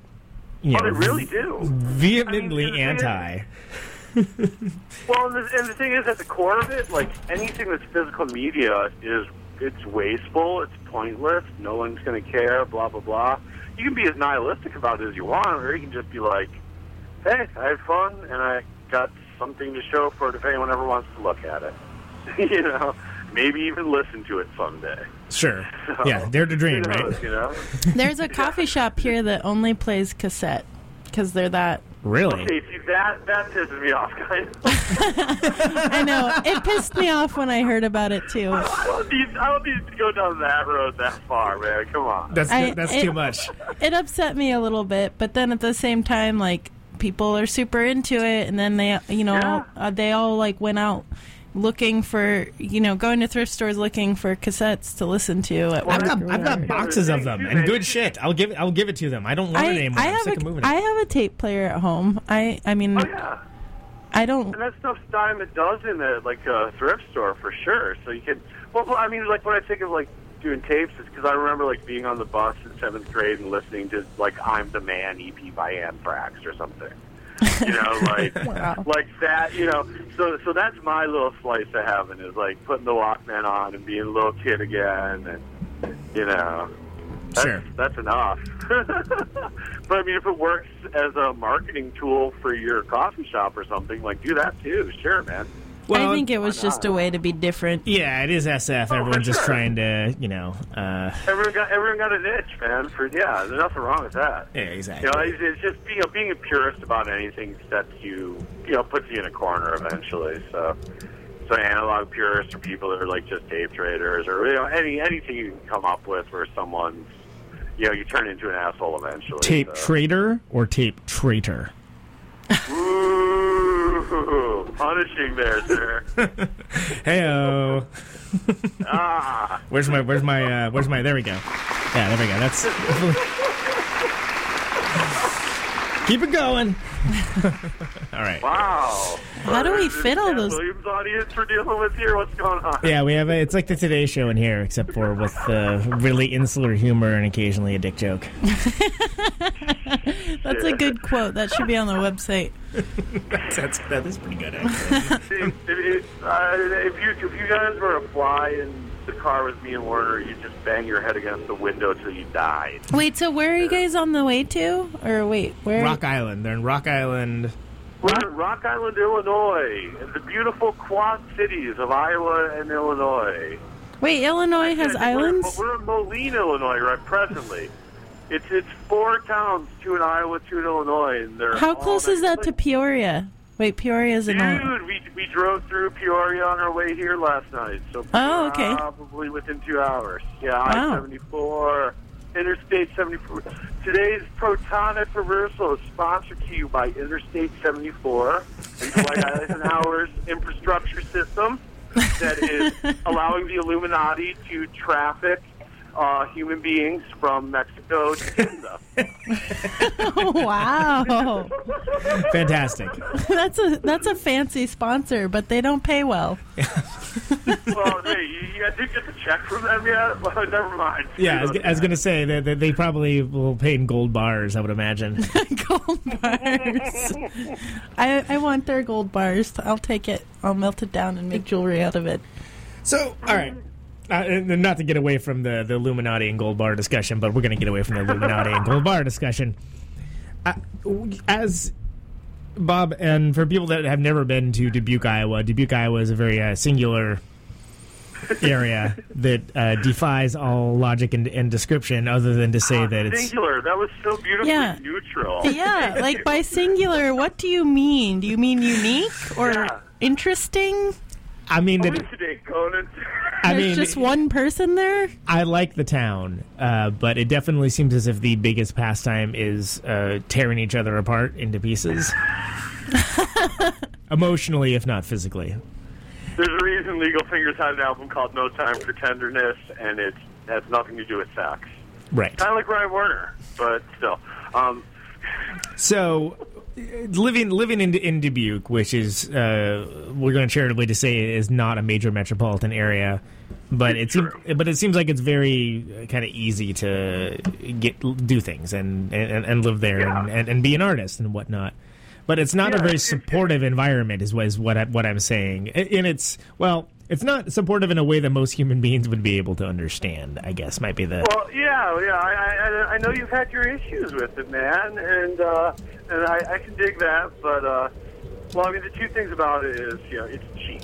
you
Oh,
know,
they really do.
vehemently
I mean, the thing is-
anti.
Well, and the, and the thing is, at the core of it, like anything that's physical media is it's wasteful, it's pointless, no one's going to care, blah blah blah. You can be as nihilistic about it as you want, or you can just be like, "Hey, I had fun, and I got something to show for it if anyone ever wants to look at it." you know, maybe even listen to it someday.
Sure. Yeah, dare to dream,
Who knows,
right?
You know.
There's a coffee shop here that only plays cassette because they're that.
Really?
Okay, see that that pisses me off, guys.
I know it pissed me off when I heard about it too.
I don't need I don't need to go down that road that far, man. Come on.
That's
I-
that's
it-
too much.
It upset me a little bit, but then at the same time, like people are super into it, and then they, you know,
Yeah.
uh, they all like went out looking for, you know, going to thrift stores looking for cassettes to listen to. At
I've got I've got boxes of them and good shit. I'll give it I'll give it to them. I don't want it
I,
anymore.
I have
sick of
a, I have a tape player at home. I I mean
Oh yeah.
I don't
And that stuff's dime a dozen at like a thrift store for sure. So you can. Well, well, I mean, like when I think of like doing tapes, is because I remember like being on the bus in seventh grade and listening to like "I'm the Man" EP by Anthrax or something. You know, like
Wow.
like that. You know, so so that's my little slice of heaven is like putting the Walkman on and being a little kid again, and you know. That's,
Sure.
that's enough. but I mean, if it works as a marketing tool for your coffee shop or something, like do that too. Sure, man.
Well,
I think it was just a way to be different.
Yeah, it is SF.
Oh,
Everyone's
for
just trying to, you know, uh,
Everyone got everyone got an itch, man. For yeah, there's nothing wrong with that.
yeah, exactly.
You know, it's, it's just being being a purist about anything sets you, you know, puts you in a corner eventually. So, so analog purists are people that are like just tape traders, or you know, any anything you can come up with where someone's, you know, you turn into an asshole eventually.
tape
so.
trader or tape traitor?
Ooh, punishing there, sir.
Heyo.
ah,
Where's my where's my uh, where's my there we go. Yeah, there we go. That's Keep it going. all right.
wow.
How do we
Is this
fit all those-
Williams audience we're dealing with here? What's going on?
Yeah, we have a, it's like the Today Show in here, except for with uh, really insular humor and occasionally a dick joke.
That's a good quote. That should be on the website.
That's that is pretty good. Actually.
if, if, uh, if you if you guys were a fly in the car with me and Werner, you just bang your head against the window till you died.
Wait, so where are you guys on the way to? Or wait, where?
Rock Island. They're in Rock Island.
We're in Rock Island, Illinois, in the beautiful quad cities of Iowa and Illinois.
Wait, Illinois has
We're-
islands.
We're, in Moline, Illinois, right presently. It's it's four towns, two in Iowa, two in Illinois, and they're
How close is that to Peoria? Wait, Peoria's in. Illinois.
Dude, we, we drove through Peoria on our way here last night. So
Oh, okay.
probably within two hours. Yeah,
Wow.
I seventy four, Interstate seventy four. Today's Protonic Reversal is sponsored to you by Interstate seventy four and Dwight Eisenhower's infrastructure system that is allowing the Illuminati to traffic uh, human beings from Mexico to Canada.
wow,
Fantastic.
that's a that's a fancy sponsor, but they don't pay well.
well, hey, you, I didn't get the check from them yet, but never mind.
Yeah, I was, I was going to say that that they probably will pay in gold bars. I would imagine.
gold bars. I I want their gold bars. I'll take it. I'll melt it down and make jewelry out of it.
So, all right. Uh, not to get away from the, the Illuminati and gold bar discussion, but we're going to get away from the Illuminati and gold bar discussion. Uh, as Bob, and for people that have never been to Dubuque, Iowa, Dubuque, Iowa is a very uh, singular area that uh, defies all logic and, and description, other than to say that it's
Singular. That was so beautifully
Yeah.
neutral.
Yeah, like by singular, what do you mean? Do you mean unique or
Yeah.
interesting?
I mean that
Elucidate, Conan.
I
There's
mean
just one person there.
I like the town, uh, but it definitely seems as if the biggest pastime is uh, tearing each other apart into pieces, emotionally, if not physically.
There's a reason Legal Fingers had an album called No Time for Tenderness, and it has nothing to do with sex.
Right.
Kind of like Ryan Werner, but still. Um,
So, living living in in Dubuque, which is uh, we're going to charitably to say is not a major metropolitan area, but it seems but it seems like it's very kind of easy to get do things and and, and live there and, and, and be an artist and whatnot. But it's not a
Yeah,
very
it's-
supportive environment, is what is what I, what I'm saying. And it's well, it's not supportive in a way that most human beings would be able to understand. I guess might be the
well, yeah, yeah. I, I, I know you've had your issues with it, man, and uh, and I, I can dig that. But uh, well, I mean, the two things about it is, you know, it's cheap.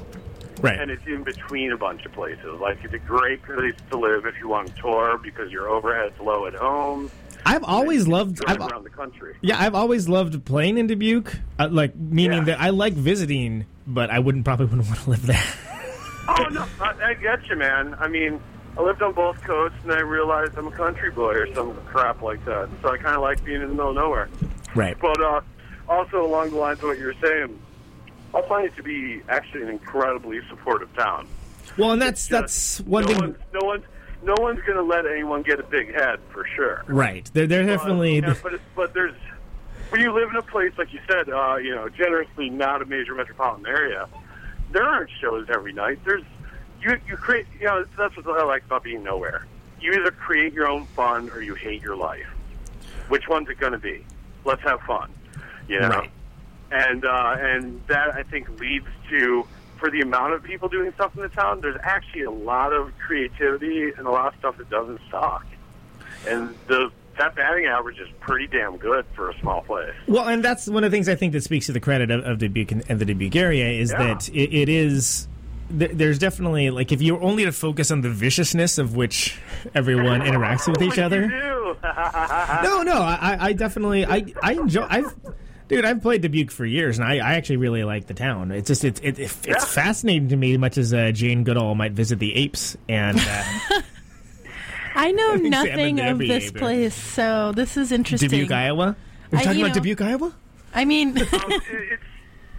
right.
And it's in between a bunch of places. Like it's a great place to live if you want to tour because your overhead's low at home.
I've always loved. I've,
around the country.
Yeah, I've always loved playing in Dubuque. Uh, like meaning
Yeah.
that I like visiting, but I wouldn't probably wouldn't want to live there.
Oh no, I, I get you, man. I mean, I lived on both coasts, and I realized I'm a country boy or some crap like that. So I kind of like being in the middle of nowhere.
right.
But uh, also along the lines of what you were saying, I find it to be actually an incredibly supportive town.
Well, and that's that's one
no
thing.
One's, no one's no one's going to let anyone get a big head for sure.
Right. They're they're definitely.
Uh, yeah, but it's, but there's when you live in a place like you said, uh, you know, generously not a major metropolitan area. There aren't shows every night. There's you you create. You know, that's what I like about being nowhere. You either create your own fun or you hate your life. Which one's it going to be? Let's have fun. You know,
Right.
and uh, and that I think leads to. For the amount of people doing stuff in the town, there's actually a lot of creativity and a lot of stuff that doesn't stock. And the that batting average is pretty damn good for a small place.
well, and that's one of the things I think that speaks to the credit of, of Dubuque and, and the Dubuque area is
Yeah.
that it, it is. th- There's definitely like if you're only to focus on the viciousness of which everyone interacts with each other. No, no, I, I definitely, I, I enjoy. I've, dude, I've played Dubuque for years, and I, I actually really like the town. It's just, it's, it, it's
Yeah.
fascinating to me, much as uh, Jane Goodall might visit the apes, and uh,
I know nothing of this
neighbor.
place, so this is interesting.
Dubuque, Iowa. We're
I-
talking
you
about
know-
Dubuque, Iowa.
I mean,
Um, it's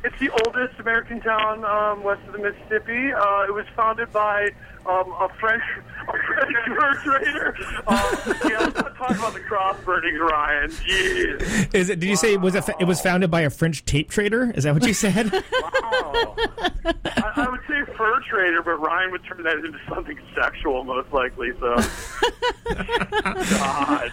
it's the oldest American town um, west of the Mississippi. Uh, it was founded by um, a French a French fur trader. Um, yeah, let's not talk about the cross burnings, Ryan. Jeez.
Is it? Did you say it was a, fa- it was founded by a French tape trader? Is that what you said?
Wow. I, I would say fur trader, but Ryan would turn that into something sexual, most likely. So, God.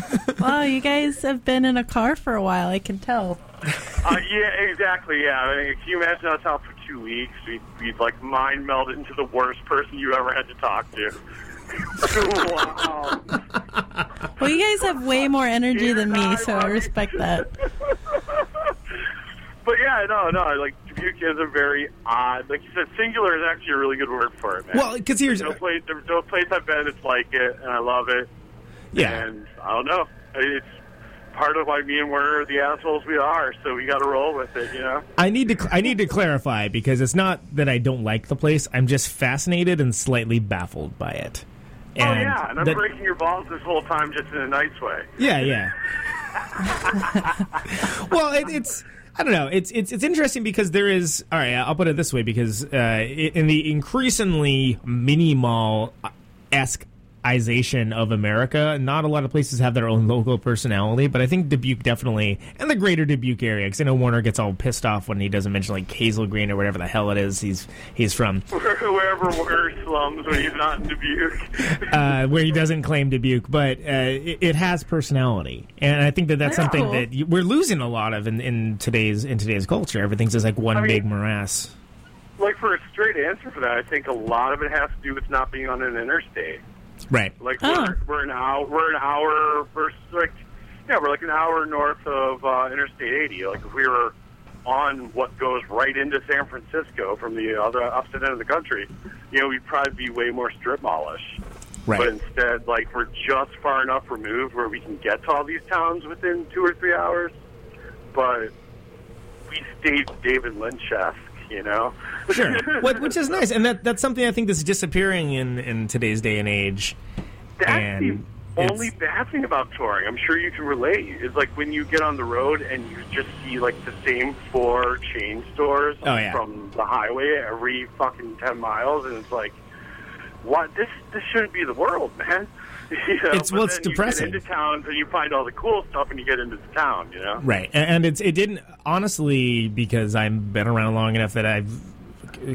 wow, you guys have been in a car for a while. I can tell.
Uh, yeah, exactly. Yeah. I mean, can you imagine us out for two weeks? We'd, we'd like mind meld into the worst person you ever had to talk to. wow.
Well, you guys have way more energy than me, so I respect that.
But yeah, no, no. Like Dubuque is a very odd. Like you said, singular is actually a really good word for it, man.
well, because here's
no place, there's no place I've been that's like it, and I love it.
Yeah.
And I don't know. It's part of why me and Werner are the assholes we are. So we got to roll with it, you know.
I need to I need to clarify because it's not that I don't like the place. I'm just fascinated and slightly baffled by it.
oh yeah, and I'm
that-
breaking your balls this whole time just in a nice way.
Yeah, yeah. well, it, it's I don't know. It's it's it's interesting because there is. All right, I'll put it this way because uh, in the increasingly mini mall esque Ization of America. Not a lot of places have their own local personality, but I think Dubuque definitely, and the greater Dubuque area, because I know Werner gets all pissed off when he doesn't mention like Hazel Green or whatever the hell it is he's he's from,
Wherever Werner slums when he's not in Dubuque.
uh, where he doesn't claim Dubuque, but uh, it, it has personality, and I think that that's
Yeah.
something
Cool.
that you, we're losing a lot of in, in today's in today's culture. Everything's just like one
I mean-
big morass.
like for a straight answer for that, I think a lot of it has to do with not being on an interstate.
Right.
Like
Oh.
we're, we're an hour, we're an hour versus like, yeah, we're like an hour north of uh, Interstate 80. Like if we were on what goes right into San Francisco from the other opposite end of the country, you know, we'd probably be way more strip mallish.
Right.
But instead, like we're just far enough removed where we can get to all these towns within two or three hours. But we stayed David Lynch-esque, you know.
Sure, what, which is nice, and that that's something I think that's disappearing in in today's day and age.
That's
and
the only bad thing about touring. I'm sure you can relate. Is like when you get on the road and you just see like the same four chain stores
Oh, yeah.
from the highway every fucking ten miles, and it's like, what? This this shouldn't be the world, man. You know,
It's- well, it's depressing.
You get into towns and you find all the cool stuff, and you get into the town. You know.
Right, and, and it's it didn't honestly because I've been around long enough that I've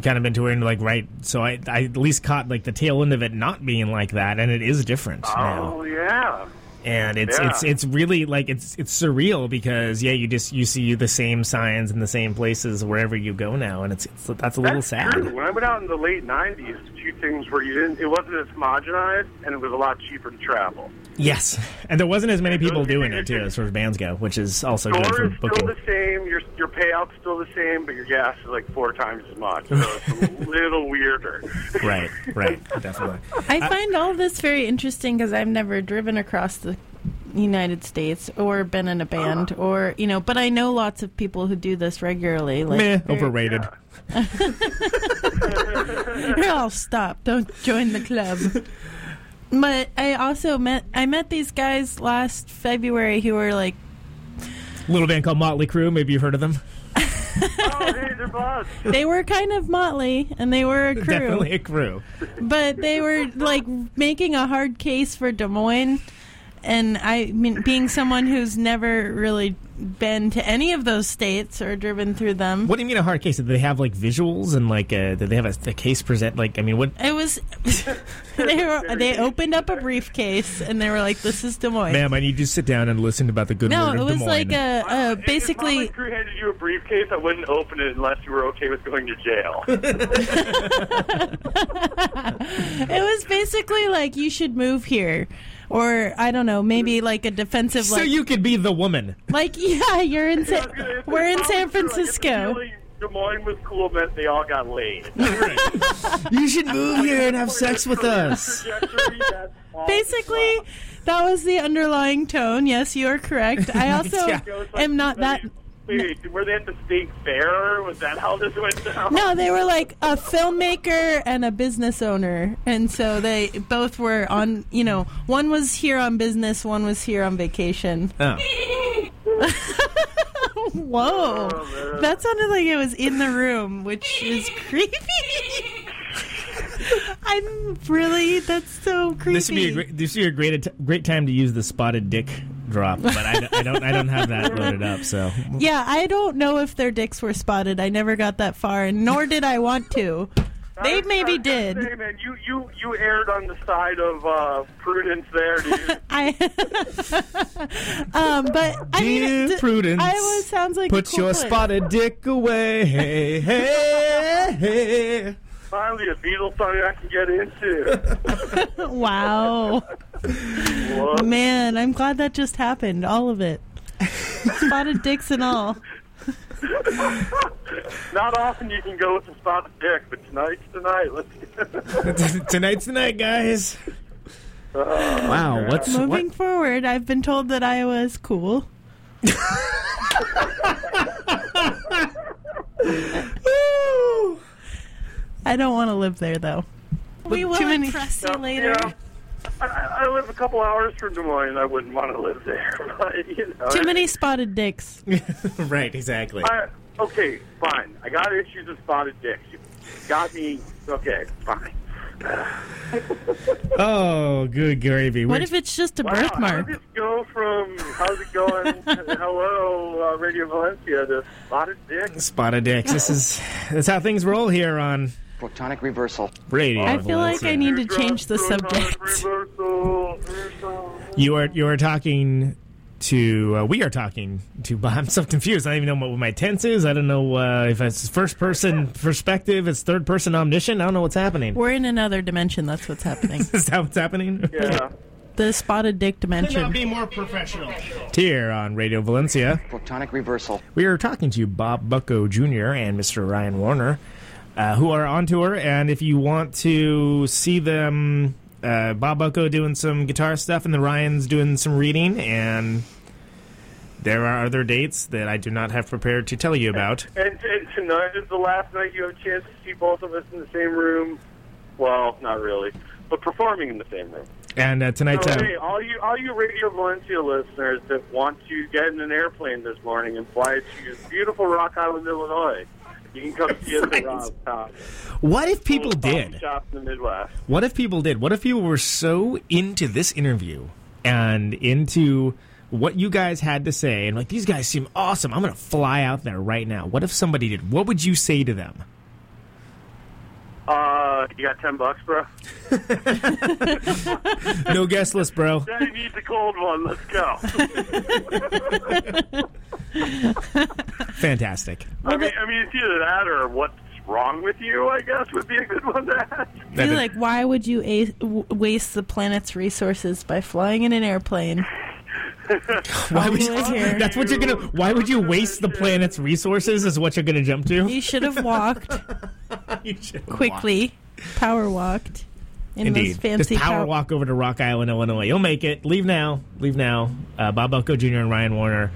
kind of been touring like right, so I I at least caught like the tail end of it not being like that, and it is different oh, now.
Oh yeah.
And it's
Yeah.
it's it's really like it's it's surreal because yeah, you just you see the same signs in the same places wherever you go now, and it's, it's that's a little
That's
sad.
True. When I went out in the late '90s, two things where you didn't. It wasn't as homogenized, and it was a lot cheaper to travel.
Yes, and there wasn't as many people doing it too as far as bands go, which is also good
Door
for
is still the same. Your your payout's still the same, but your gas is like four times as much. So it's a little weirder.
right, right, definitely.
I uh, find all of this very interesting because I've never driven across the United States or been in a band uh-huh. or you know, but I know lots of people who do this regularly. Like,
Meh,
they're-
overrated.
oh, stop! Don't join the club. But I also met I met these guys last February who were like
Little band called Motley Crue. Maybe you've heard of them.
oh, hey, they're buds.
they were kind of motley and they were a crew.
Definitely a crew.
but they were like making a hard case for Des Moines. And I mean, being someone who's never really been to any of those states or driven through them,
What do you mean a hard case? Did they have like visuals and like uh, did they have a, a case present? Like I mean, what?
it was they were they opened up a briefcase and they were like, "This is Des Moines."
Ma'am, I need you to sit down and listen about the good
no,
word
it
of
was
Des Moines.
like a, a
If
basically.
Motley Crue handed you a briefcase, I wouldn't open it unless you were okay with going to jail.
It was basically like you should move here, or I don't know, maybe like a defensive
so
like
you could be the woman.
like yeah, you're in Sa-
If
we're in San
true, like, if
Francisco.
really Des Moines was cool but they all got laid.
You should move here and have sex with us.
Trajectory, that's all
Basically, that was the underlying tone. Yes, you are correct. I also
Yeah.
It was like-
am not that.
Wait, wait, were they at the state fair? Was that how this went down?
No, they were like a filmmaker and a business owner, and so they both were on. You know, one was here on business, one was here on vacation.
Oh.
Whoa,
Oh,
that sounded like it was in the room, which is creepy. I'm really that's so creepy.
This would be a great, this would be a great great time to use the spotted dick drop, but I, don't- I don't I don't have that loaded up. So
Yeah, I don't know if their dicks were spotted. I never got that far, and nor did I want to. They
I I
maybe did.
Say, man, you, you, you erred on the side of uh, prudence there, dude.
I, um, but I mean,
Dear
d-
Prudence,
Iowa sounds like a
put
cool
your
place.
spotted dick away. Hey, hey, hey.
Finally, a Beatles song I can get into.
Wow,
Whoa.
man, I'm glad that just happened. All of it, spotted dicks and all.
Not often you can go with a spotted dick, but tonight's tonight. Let's
Tonight's the night, guys.
Oh,
Wow, what's
Moving
what?
forward, I've been told that Iowa is cool. I don't want to live there though.
We will
Too many-
impress you
Yeah,
later.
yeah. I, I live a couple hours from Des Moines. I wouldn't want to live there. But, you know,
Too many spotted dicks.
right, exactly.
I, okay, fine. I got issues with spotted dicks. You got me. Okay, fine.
Oh, good gravy.
What
We're-
if it's just a
Wow, how
birthmark?
did this go from how's it going? Hello, uh, Radio Valencia. To spotted dick.
Spotted dicks. This is that's how things roll here on
Protonic reversal.
radio.
I feel like I need to change the subject.
Reversal, reversal.
You are you are talking to uh, we are talking to Bob. I'm so confused. I don't even know what my tense is. I don't know uh, if it's first person perspective. It's third person omniscient. I don't know what's happening.
We're in another dimension. That's what's happening.
Is that what's happening?
Yeah.
the spotted dick dimension.
be more professional. Here on Radio Valencia,
Protonic reversal.
we are talking to Bob Bucko Jr. and Mr. Ryan Werner, uh, who are on tour. And if you want to see them, uh, Bob Bucko doing some guitar stuff, and the Ryan's doing some reading, and there are other dates that I do not have prepared to tell you about.
And, and tonight is the last night you have a chance to see both of us in the same room. Well, not really, but performing in the same room.
And uh, tonight,
So,
uh,
hey, all you all you Radio Valencia listeners that want to get in an airplane this morning and fly to beautiful Rock Island, Illinois, you can come see us
Right.
at Rob's house.
what if people did?
In the Midwest.
What if people did? What if people were so into this interview and into what you guys had to say and like these guys seem awesome. I'm going to fly out there right now. What if somebody did? What would you say to them?
Uh, you got ten bucks, bro?
No guest list, bro.
Daddy needs a cold one. Let's go.
Fantastic.
I mean, I mean, it's either that or what's wrong with you. I guess would be a good one to ask.
I feel like, why would you a- w- waste the planet's resources by flying in an airplane?
Why would you,
all the way here.
that's what you're gonna. Why would you waste the planet's resources? Is what you're gonna jump to?
You should have walked
You should have
quickly, power walked in
Indeed.
those fancy
Just power
pow-
walk over to Rock Island, Illinois. You'll make it. Leave now. Leave now. Uh, Bob Bucko Jr. and Ryan Werner.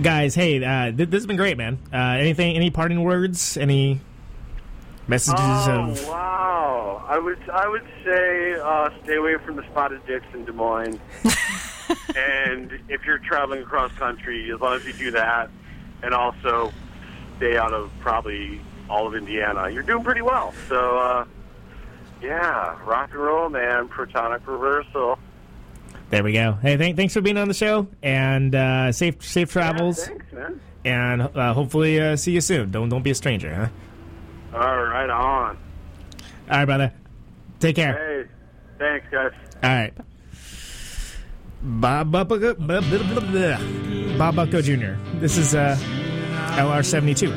Guys, hey, uh, th- this has been great, man. Uh, anything? Any parting words? Any messages
Oh
of?
wow! I would I would say uh, stay away from the spotted dicks in Des Moines. and if you're traveling across country, as long as you do that, and also stay out of probably all of Indiana, you're doing pretty well. So uh, yeah, rock and roll, man. Protonic reversal.
There we go. Hey, th- thanks for being on the show, and uh, safe safe travels,
Thanks, man.
and uh, hopefully uh, see you soon. Don't don't be a stranger, huh?
All right, on.
All right, brother. Take care.
Hey, thanks, guys.
All right. Bob Bob Bucko Jr. This is uh, LR72.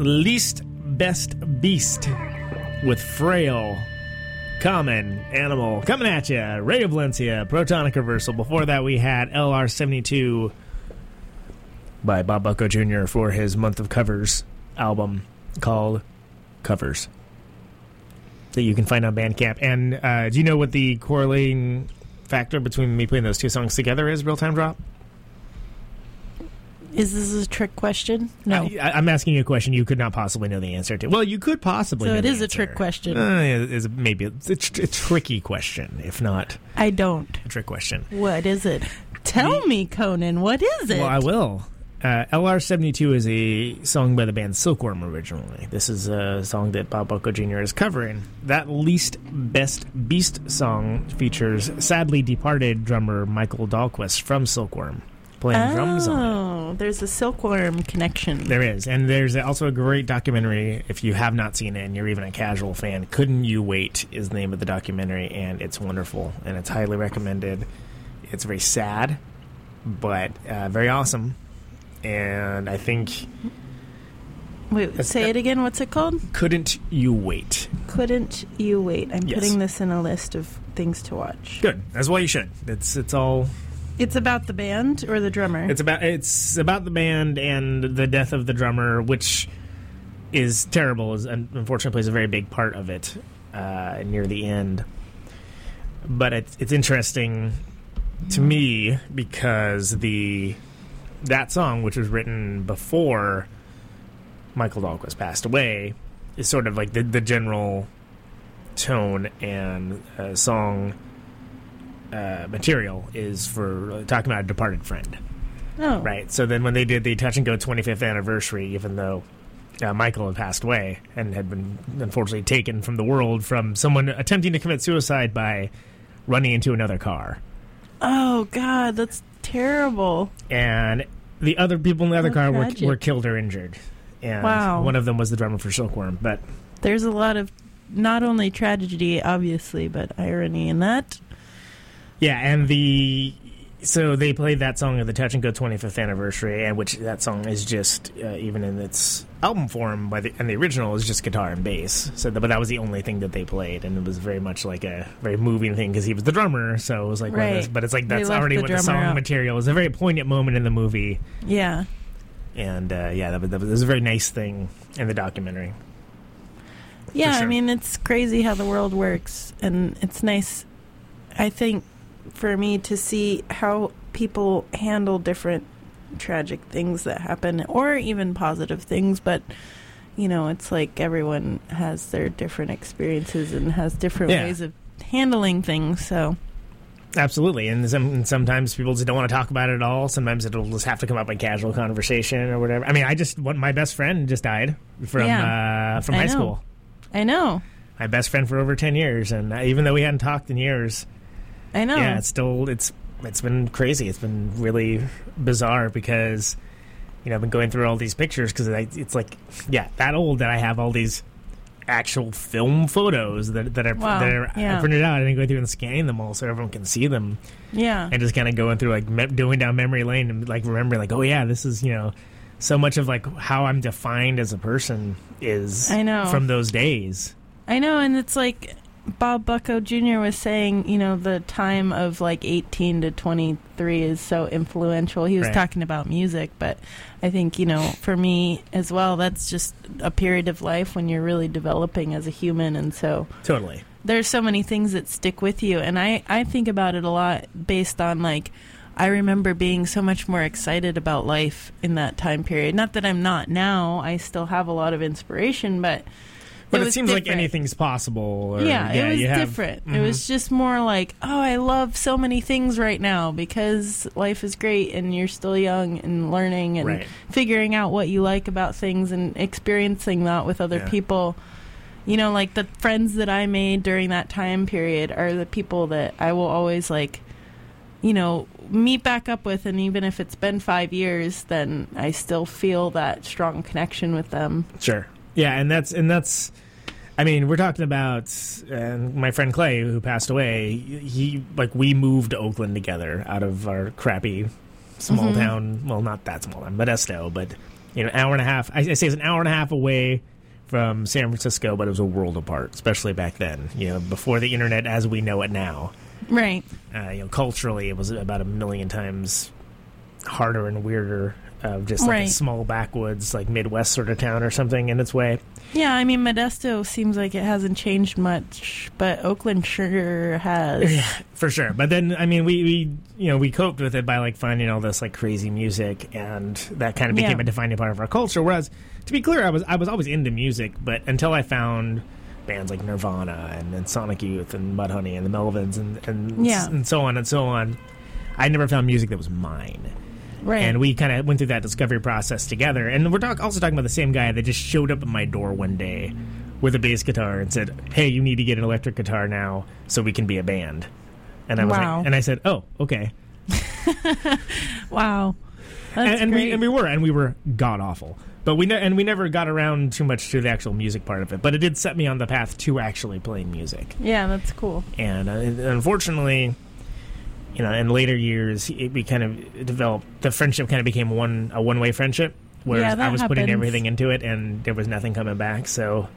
Least Best Beast with Frail. Common Animal coming at you. Radio Valencia, Protonic Reversal. Before that, we had LR72 by Bob Bucko Jr. for his Month of Covers album called Covers that you can find on Bandcamp. And uh, do you know what the correlating factor between me putting those two songs together is, Real Time Drop?
Is this a trick question? No.
I, I'm asking you a question you could not possibly know the answer to. Well, you could possibly.
So
know
it is a trick question.
Uh, it is maybe it's a, tr- a tricky question, if not
I don't.
a trick question.
What is it? Tell me, Conan. What is it?
Well, I will. Uh, LR72 is a song by the band Silkworm originally. This is a song that Bob Bucko Jr. is covering. That Least Best Beast song features sadly departed drummer Michael Dahlquist from Silkworm playing drums on it.
Oh, there's a silkworm connection.
There is, and there's also a great documentary. If you have not seen it, and you're even a casual fan, "Couldn't You Wait" is the name of the documentary, and it's wonderful, and it's highly recommended. It's very sad, but uh, very awesome, and I think
Wait, say it again. What's it called?
"Couldn't You Wait."
Couldn't you wait? I'm
Yes.
putting this in a list of things to watch.
Good. That's why you should. It's it's all.
It's about the band or the drummer.
It's about it's about the band and the death of the drummer, which is terrible. Is unfortunately plays a very big part of it uh, near the end. But it's it's interesting to me because the that song, which was written before Michael Dahlquist passed away, is sort of like the the general tone and uh, song uh, material is for uh, talking about a departed friend.
oh,
Right. So then when they did the Touch and Go 25th anniversary, even though uh, Michael had passed away and had been unfortunately taken from the world from someone attempting to commit suicide by running into another car.
Oh God, that's terrible.
And the other people in the other
How
car were, were killed or injured. And
Wow.
one of them was the drummer for Silkworm. But
There's a lot of not only tragedy, obviously, but irony in that.
Yeah, and the so they played that song at the Touch and Go 25th anniversary, and which that song is just uh, even in its album form by the and the original is just guitar and bass. So, but that was the only thing that they played, and it was very much like a very moving thing because he was the drummer. So it was like,
Right.
those, but it's like that's already
the
what the song
out.
material is. A very poignant moment in the movie,
Yeah.
and uh, yeah, that was, that was a very nice thing in the documentary.
Yeah,
sure.
I mean, it's crazy how the world works, and it's nice, I think, for me to see how people handle different tragic things that happen, or even positive things, but. You know, it's like everyone has their different experiences and has different
Yeah.
ways of handling things. So,
Absolutely, and, some, and sometimes people just don't want to talk about it at all. Sometimes it'll just have to come up in casual conversation or whatever. I mean, I just one, my best friend just died from uh, from
I
high
know.
school.
I know,
My best friend for over ten years, and even though we hadn't talked in years,
I know.
yeah, it's still it's it's been crazy. It's been really bizarre because you know I've been going through all these pictures because it's like yeah that old that I have all these actual film photos that that are
Wow,
that are
yeah.
printed out and going through and scanning them all so everyone can see them
yeah.
and just kind of going through like me- going down memory lane and like remembering like oh yeah this is you know so much of like how I'm defined as a person is
I know.
from those days.
I know, and it's like Bob Bucko Jr. was saying, you know, the time of like 18 to 23 is so influential. He was
Right.
talking about music, but I think, you know, for me as well, that's just a period of life when you're really developing as a human. And so
Totally.
there's so many things that stick with you. And I, I think about it a lot based on like, I remember being so much more excited about life in that time period. Not that I'm not now, I still have a lot of inspiration, but.
But it,
was
seems like anything's possible. Or,
Yeah, it was
you have-
different. It
mm-hmm.
was just more like, oh, I love so many things right now because life is great and you're still young and learning and
Right.
figuring out what you like about things and experiencing that with other
Yeah.
people. You know, like the friends that I made during that time period are the people that I will always like, you know, meet back up with. And even if it's been five years, then I still feel that strong connection with them.
Sure. Yeah, and that's and that's. I mean, we're talking about uh, my friend Clay who passed away. He like we moved to Oakland together out of our crappy small
Mhm.
town. Well, not that small town, Modesto, but you know, hour and a half. I, I say it's an hour and a half away from San Francisco, but it was a world apart, especially back then. You know, before the internet as we know it now.
Right.
Uh, you know, culturally, it was about a million times harder and weirder. Of just like a small backwoods, like Midwest sort of town or something in its way.
Yeah, I mean Modesto seems like it hasn't changed much, but Oakland sure has.
Yeah, for sure. But then, I mean, we, we you know we coped with it by like finding all this like crazy music, and that kind of became
Yeah.
a defining part of our culture. Whereas, to be clear, I was I was always into music, but until I found bands like Nirvana and, and Sonic Youth and Mudhoney and the Melvins and and,
Yeah.
and so on and so on, I never found music that was mine.
Right.
And we kind of went through that discovery process together. And we're talk- also talking about the same guy that just showed up at my door one day with a bass guitar and said, "Hey, you need to get an electric guitar now so we can be a band." And I was
Wow.
like, and I said, "Oh, okay."
wow. That's
and, and we and we were and we were god awful. But we ne- and we never got around too much to the actual music part of it. But it did set me on the path to actually playing music.
yeah, that's cool.
And uh, unfortunately, you know, in later years, it, we kind of developed the friendship. Kind of became one a one way friendship, whereas
Yeah,
I was putting everything into it, and there was nothing coming back. So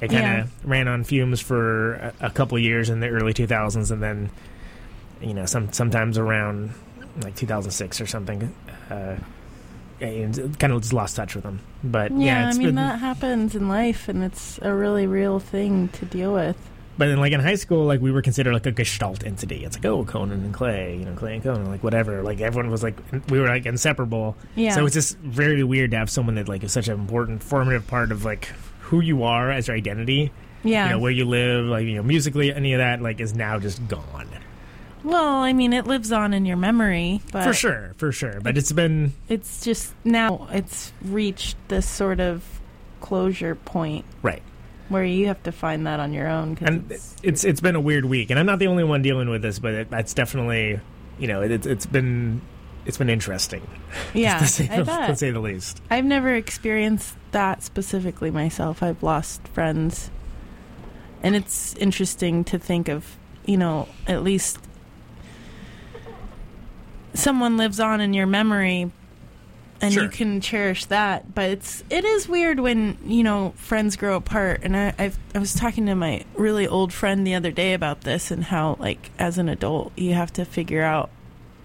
it kind
Yeah.
of ran on fumes for a, a couple years in the early two thousands, and then you know, some sometimes around like two thousand six or something. Uh, kind of just lost touch with them, but yeah,
Yeah,
it's
I mean
been,
that happens in life, and it's a really real thing to deal with.
But then, like in high school, like we were considered like a gestalt entity. It's like, oh, Conan and Clay, you know, Clay and Conan, like whatever. Like everyone was like, we were like inseparable.
Yeah.
So it's just very weird to have someone that like is such an important, formative part of like who you are as your identity.
Yeah.
You know where you live, like you know, musically, any of that, like is now just gone.
Well, I mean, it lives on in your memory, but
for sure, for sure. But it's been
it's just now it's reached this sort of closure point
right.
Where you have to find that on your own. 'cause
and
it's,
it's it's been a weird week, and I'm not the only one dealing with this, but it, it's definitely you know it, it's it's been it's been interesting.
yeah,
to, say the, to say the least.
I've never experienced that specifically myself. I've lost friends. And it's interesting to think of, you know, at least someone lives on in your memory and
Sure.
you can cherish that. But it's it is weird when, you know, friends grow apart and I I've, I was talking to my really old friend the other day about this and how like as an adult you have to figure out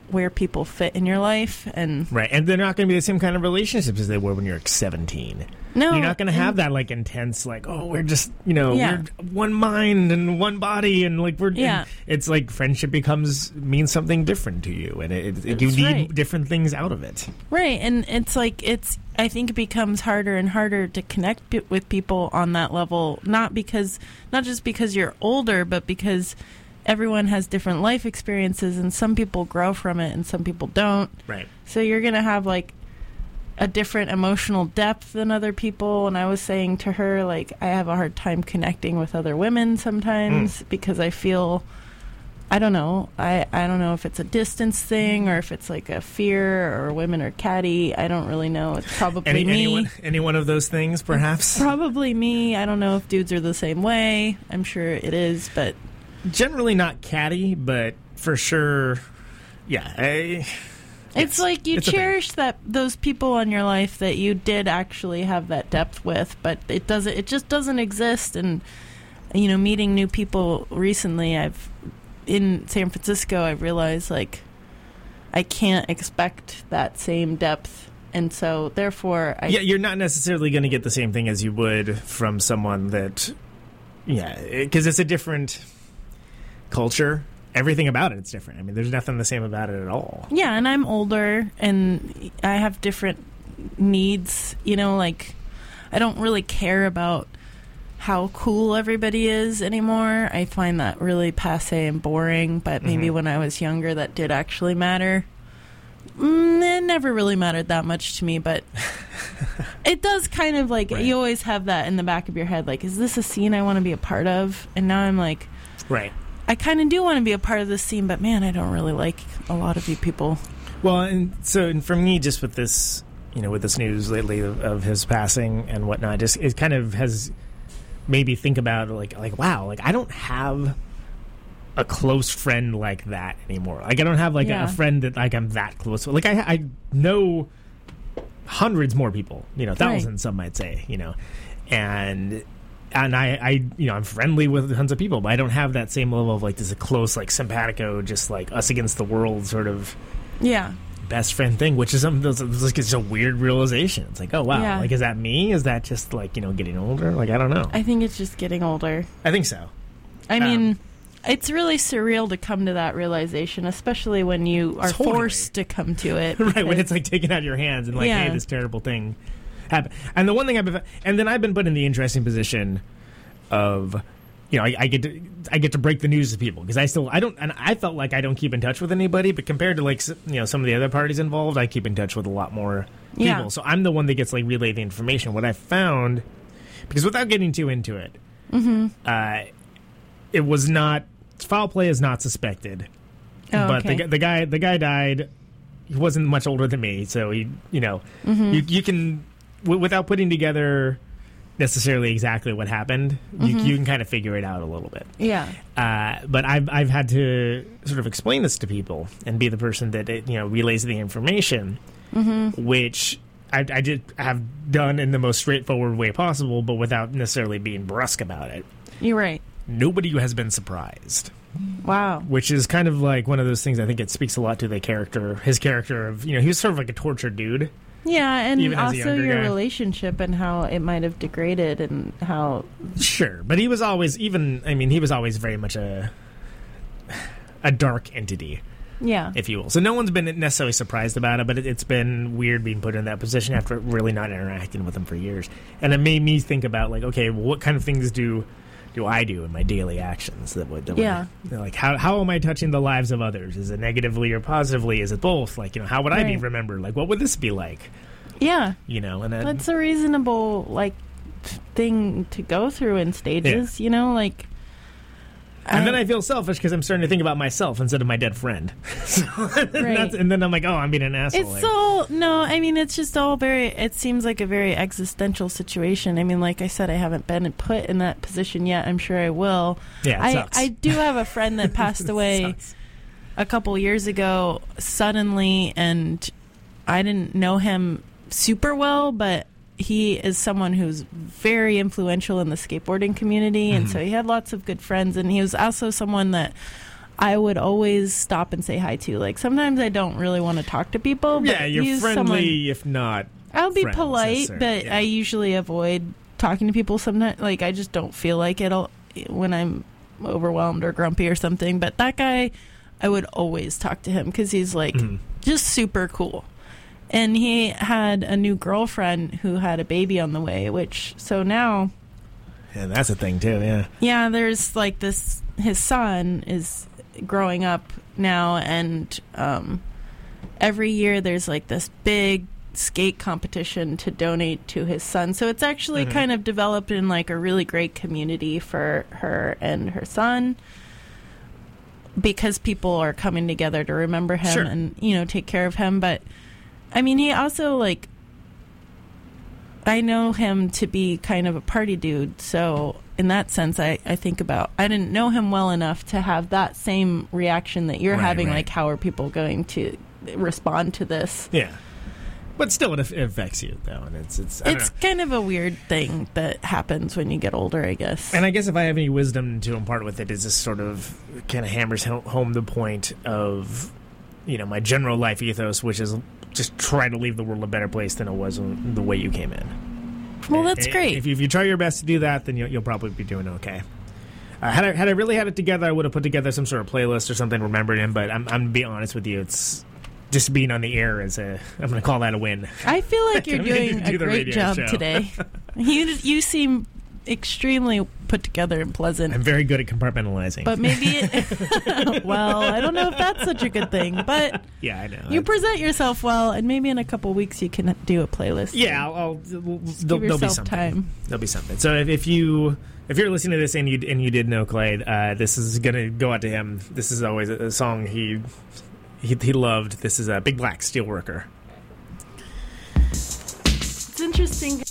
where people fit in your life and
Right, and they're not going to be the same kind of relationships as they were when you're like 17.
No
you're not going to have that like intense, like oh, we're just you know
Yeah.
we're one mind and one body, and like we're
Yeah.
it's like friendship becomes means something different to you, and it, it, you need
right.
different things out of it.
Right, and it's like it's. I think it becomes harder and harder to connect p- with people on that level. Not because, not just because you're older, but because everyone has different life experiences, and some people grow from it, and some people don't.
Right.
So you're gonna have like a different emotional depth than other people. And I was saying to her, like, I have a hard time connecting with other women sometimes hmm. because I feel. I don't know. I, I don't know if it's a distance thing or if it's like a fear or women are catty. I don't really know. It's probably
Any,
me.
anyone, any one of those things, perhaps.
Probably me. I don't know if dudes are the same way. I'm sure it is, but
Generally not catty, but for sure, yeah. I,
It's
Yes,
like you
it's
cherish that those people in your life that you did actually have that depth with, but it doesn't. It just doesn't exist. And you know, meeting new people recently, I've in San Francisco, I realized like I can't expect that same depth, and so therefore, I
yeah, you're not necessarily going to get the same thing as you would from someone that, yeah, because it's a different culture. Everything about it, it's different. I mean, there's nothing the same about it at all.
Yeah, and I'm older and I have different needs, you know, like I don't really care about how cool everybody is anymore. I find that really passe and boring, but maybe
Mm-hmm.
when I was younger that did actually matter. Mm, it never really mattered that much to me, but it does kind of like
Right.
you always have that in the back of your head like is this a scene I want to be a part of? And now I'm like
Right.
I kind of do want to be a part of this scene, but man, I don't really like a lot of you people.
Well, and so and for me, just with this, you know, with this news lately of, of his passing and whatnot, just it kind of has made me think about like like wow, like I don't have a close friend like that anymore. Like I don't have like a,
Yeah.
a friend that like I'm that close with. Like I I know hundreds more people, you know, thousands, some might say, you know, and and I, I, you know, I'm friendly with tons of people, but I don't have that same level of like this close, like simpatico, just like us against the world sort of
Yeah.
best friend thing, which is something that's like it's a weird realization. It's like, oh wow,
Yeah.
like is that me? Is that just like you know getting older? Like I don't know.
I think it's just getting older.
I think so.
I
Um,
mean, it's really surreal to come to that realization, especially when you are
Totally.
forced to come to it.
right when it's like taken out of your hands and like
Yeah.
hey this terrible thing and the one thing i've been and then i've been put in the interesting position of you know I, I get to i get to break the news to people because i still i don't and i felt like i don't keep in touch with anybody but compared to like you know some of the other parties involved i keep in touch with a lot more people
Yeah.
so i'm the one that gets like relay the information what i found because without getting too into it
Mhm.
uh it was not foul play is not suspected
Oh,
but
okay.
the, the guy the guy died he wasn't much older than me so he you know
Mhm.
you, you can w- without putting together necessarily exactly what happened you,
Mhm.
you can kind of figure it out a little bit
Yeah.
uh, but I've, I've had to sort of explain this to people and be the person that it, you know relays the information
Mhm.
which I, I just have done in the most straightforward way possible but without necessarily being brusque about it
You're right.
nobody has been surprised
Wow.
which is kind of like one of those things I think it speaks a lot to the character, his character of you know he was sort of like a tortured dude.
Yeah, and
Even as a
also
younger
your
guy.
relationship and how it might have degraded and how.
Sure, but he was always even. I mean, he was always very much a a dark entity,
Yeah.
if you will. So no one's been necessarily surprised about it, but it, it's been weird being put in that position after really not interacting with him for years, and it made me think about like, okay, well, what kind of things do do I do in my daily actions that would, that would-
Yeah.
like how how am I touching the lives of others? Is it negatively or positively? Is it both? Like you know, how would I be remembered? Like what would this be like?
Yeah.
You know, and then,
That's a reasonable, like, thing to go through in stages, you know? Like.
And then um, I feel selfish because I'm starting to think about myself instead of my dead friend. so, and, that's, and then I'm like, oh, I'm being an asshole.
It's
here.
all no. I mean, it's just all very. It seems like a very existential situation. I mean, like I said, I haven't been put in that position yet. I'm sure I will.
Yeah, it
I
sucks.
I do have a friend that passed away a couple years ago suddenly, and I didn't know him super well, but he is someone who's very influential in the skateboarding community, and
Mm-hmm.
so he had lots of good friends, and he was also someone that. I would always stop and say hi to. Like sometimes I don't really want to talk to people. But
yeah, you're friendly,
someone-
if not.
I'll be
friends,
polite, but
Yeah.
I usually avoid talking to people. Sometimes, like I just don't feel like it when I'm overwhelmed or grumpy or something. But that guy, I would always talk to him because he's like
Mm-hmm.
just super cool. And he had a new girlfriend who had a baby on the way, which so now
Yeah, that's a thing too. Yeah.
yeah, there's like this. His son is growing up now, and um, every year there's like this big skate competition to donate to his son. So it's actually
Mhm.
kind of developed in like a really great community for her and her son because people are coming together to remember him
Sure.
and you know take care of him. But I mean, he also like I know him to be kind of a party dude, so in that sense, I, I think about I didn't know him well enough to have that same reaction that you're
Right,
having.
right.
Like, how are people going to respond to this?
Yeah. But still, it, affects you though, and it's it's.
It's
know.
kind of a weird thing that happens when you get older, I guess.
And I guess if I have any wisdom to impart with it, is this sort of kind of hammers home the point of, you know, my general life ethos, which is just try to leave the world a better place than it was when- the way you came in.
Well, that's
I-
great.
If you, if you try your best to do that, then you'll, you'll probably be doing okay. Uh, had I had I really had it together, I would have put together some sort of playlist or something, remembered him. But I'm I'm be honest with you, it's just being on the air is a I'm gonna call that a win.
I feel like you're
to
doing
do
a great job
show.
today. you you seem extremely put together and pleasant.
I'm very good at compartmentalizing.
But maybe, it, well, I don't know if that's such a good thing. But
yeah, I know.
you present yourself well, and maybe in a couple weeks you can do a playlist.
Yeah, I'll, I'll there'll, be something.
time.
There'll be something. So if, if you if you're listening to this and you and you did know Clay, uh, this is gonna go out to him. This is always a, a song he, he he loved. This is a Big Black Steelworker.
It's interesting.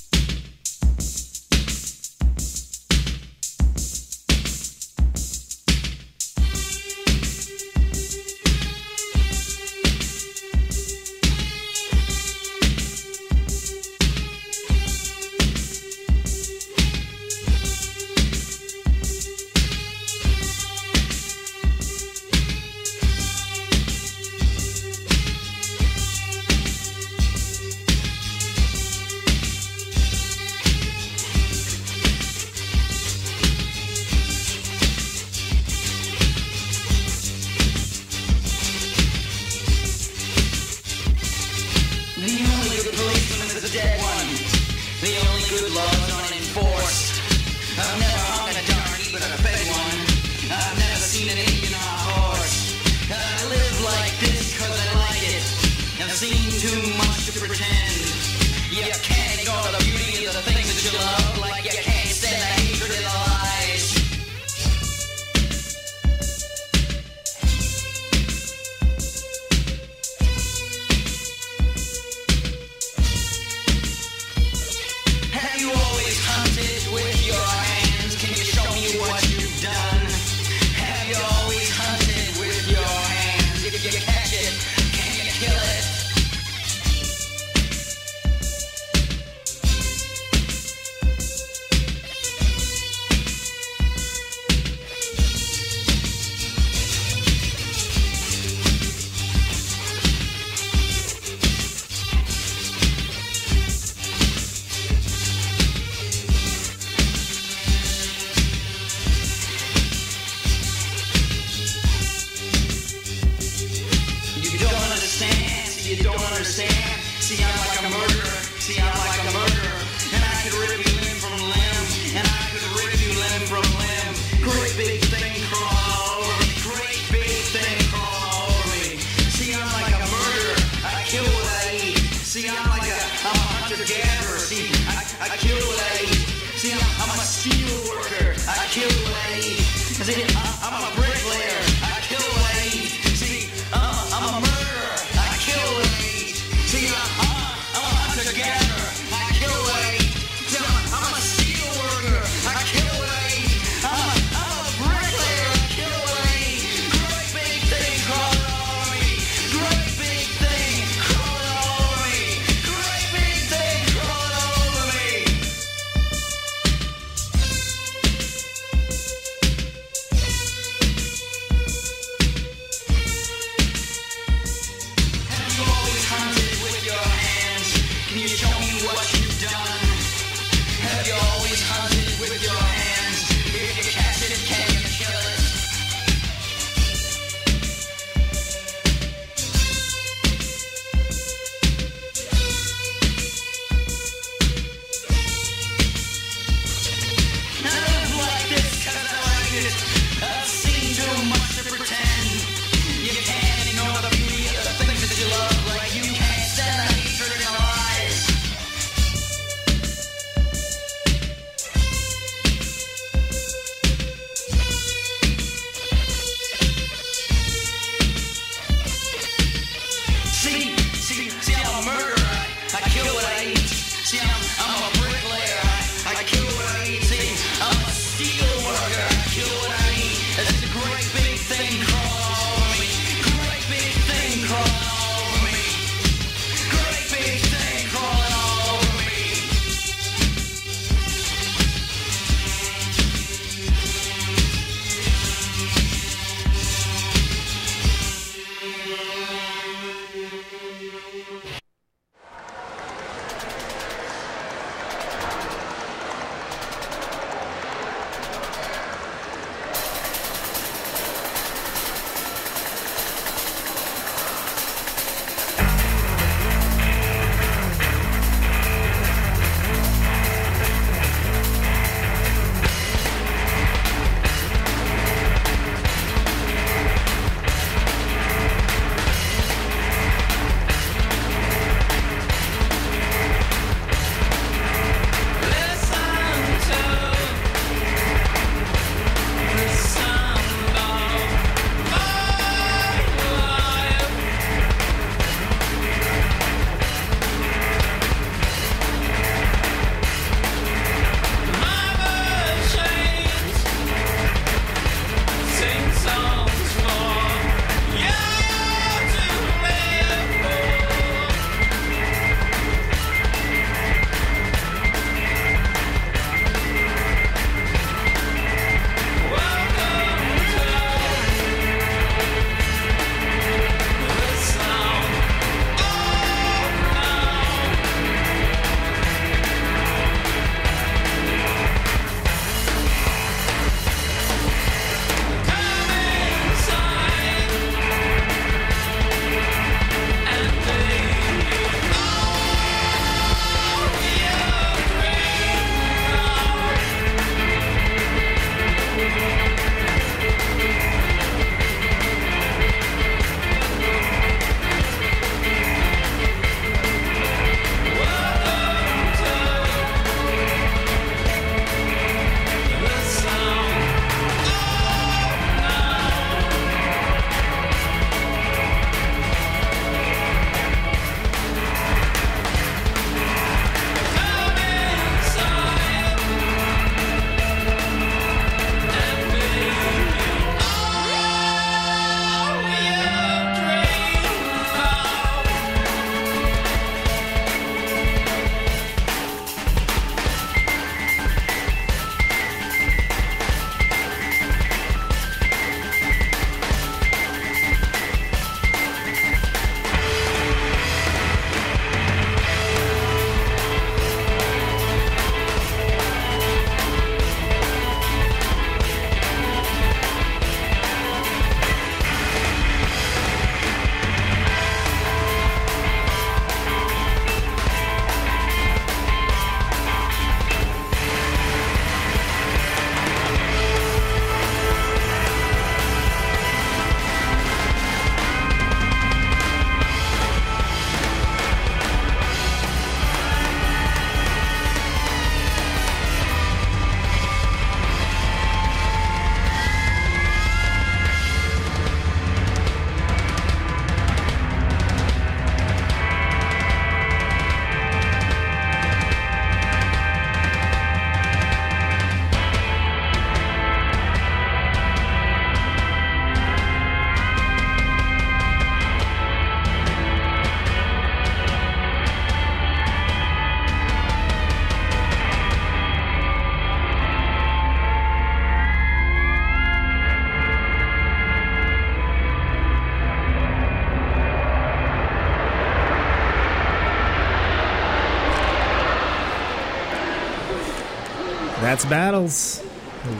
That's Battles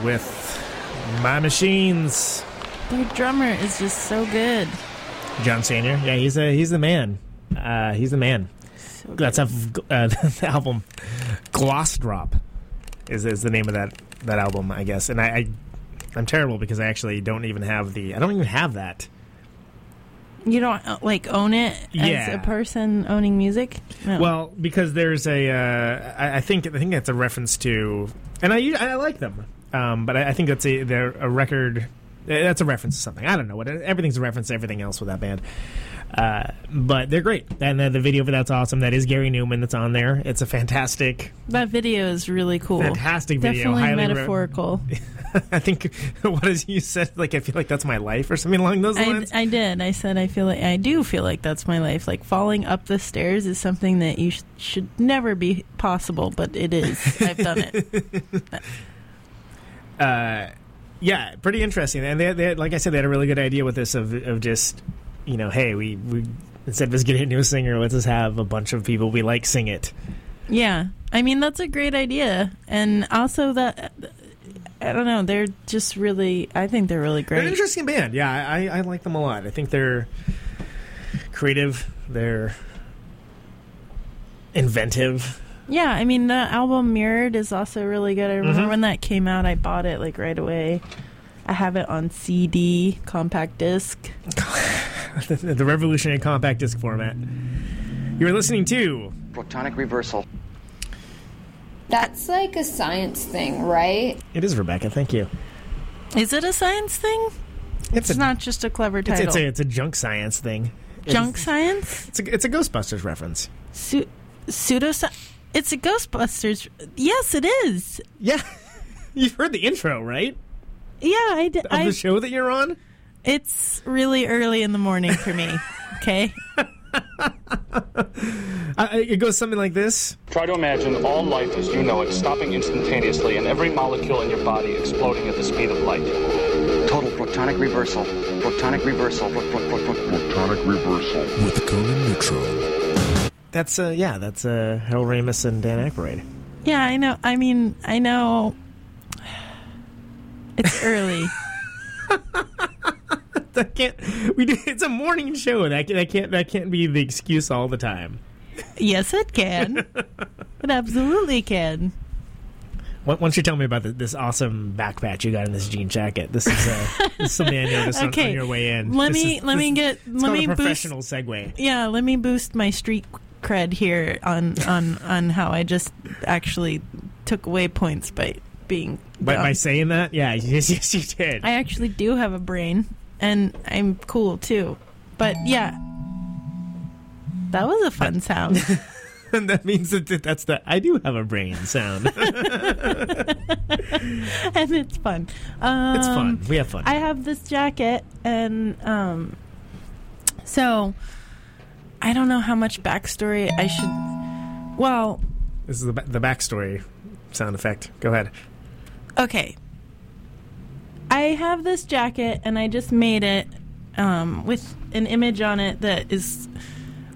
with My Machines.
Their drummer is just so good.
John Stanier. Yeah, he's a he's the man. Uh, he's the man. That's a, uh, the album. Gloss Drop is is the name of that that album, I guess. And I, I I'm terrible because I actually don't even have the I don't even have that.
You don't uh, like own it as
Yeah.
a person owning music. No.
Well, because there's a, uh, I, I think I think that's a reference to, and I I like them, um, but I, I think that's a they're a record. eh, That's a reference to something. I don't know what everything's a reference to everything else with that band. Uh, but they're great, and then the video for that's awesome. That is Gary Numan that's on there. It's a fantastic,
that video is really cool.
fantastic video.
Definitely
Highly re-
metaphorical.
I think what is you said like I feel like that's my life or something along those
I,
lines.
I did. I said I feel like I do feel like that's my life. Like falling up the stairs is something that you sh- should never be possible, but it is. I've done it.
uh, yeah, pretty interesting. And they, they, like I said, they had a really good idea with this of of just, you know, hey, we, we instead of us getting a new singer, let's just have a bunch of people we like sing it.
Yeah, I mean that's a great idea, and also that I don't know, they're just really. I think they're really great.
They're an
great.
interesting band. Yeah, I, I like them a lot. I think they're creative. They're inventive.
Yeah, I mean the album Mirrored is also really good. I remember
Mhm.
when that came out, I bought it like right away. I have it on CD, compact disc.
the, the revolutionary compact disc format. You were listening to
Protonic reversal.
That's like a science thing, right?
it is Rebecca. Thank you.
Is it a science thing?
It's,
It's
a,
not just a clever title.
it's a it's a junk science thing.
Junk
It's,
science?
it's a it's a Ghostbusters reference.
Su- pseudoscience? It's a Ghostbusters. Yes, it is.
Yeah, you've heard the intro, right?
Yeah, I did.
Of
I,
the show that you're on.
it's really early in the morning for me. Okay.
Uh, it goes something like this.
Try to imagine all life as you know it stopping instantaneously and every molecule in your body exploding at the speed of light.
Total protonic reversal. Protonic reversal. Pro- pro- pro- pro-
Protonic reversal. With Conan Neutron.
That's uh yeah, that's uh Harold Ramis and Dan Aykroyd.
Yeah, I know. I mean, I know. It's early.
That can't we do, it's a morning show. That that can't that can't be the excuse all the time.
yes, it can. It absolutely can.
Don't you tell me about the, this awesome back patch you got in this jean jacket? This is, uh, this is something I noticed on- on, your way in.
let
This
me-
is-
let me get- let me
a
boost-
professional segue.
Yeah, let me boost my street cred here on on on how I just actually took away points by being.
By, by saying that, yeah, yes, yes, you did.
I actually do have a brain, and I'm cool too. But yeah, that was a fun sound.
and that means that that- that's the I do have a brain sound.
and it's fun. Um,
it's fun. We have fun.
I have this jacket, and um, so I don't know how much backstory I should. Well,
this is the the backstory sound effect. Go ahead.
okay. I have this jacket, and I just made it um, with an image on it that is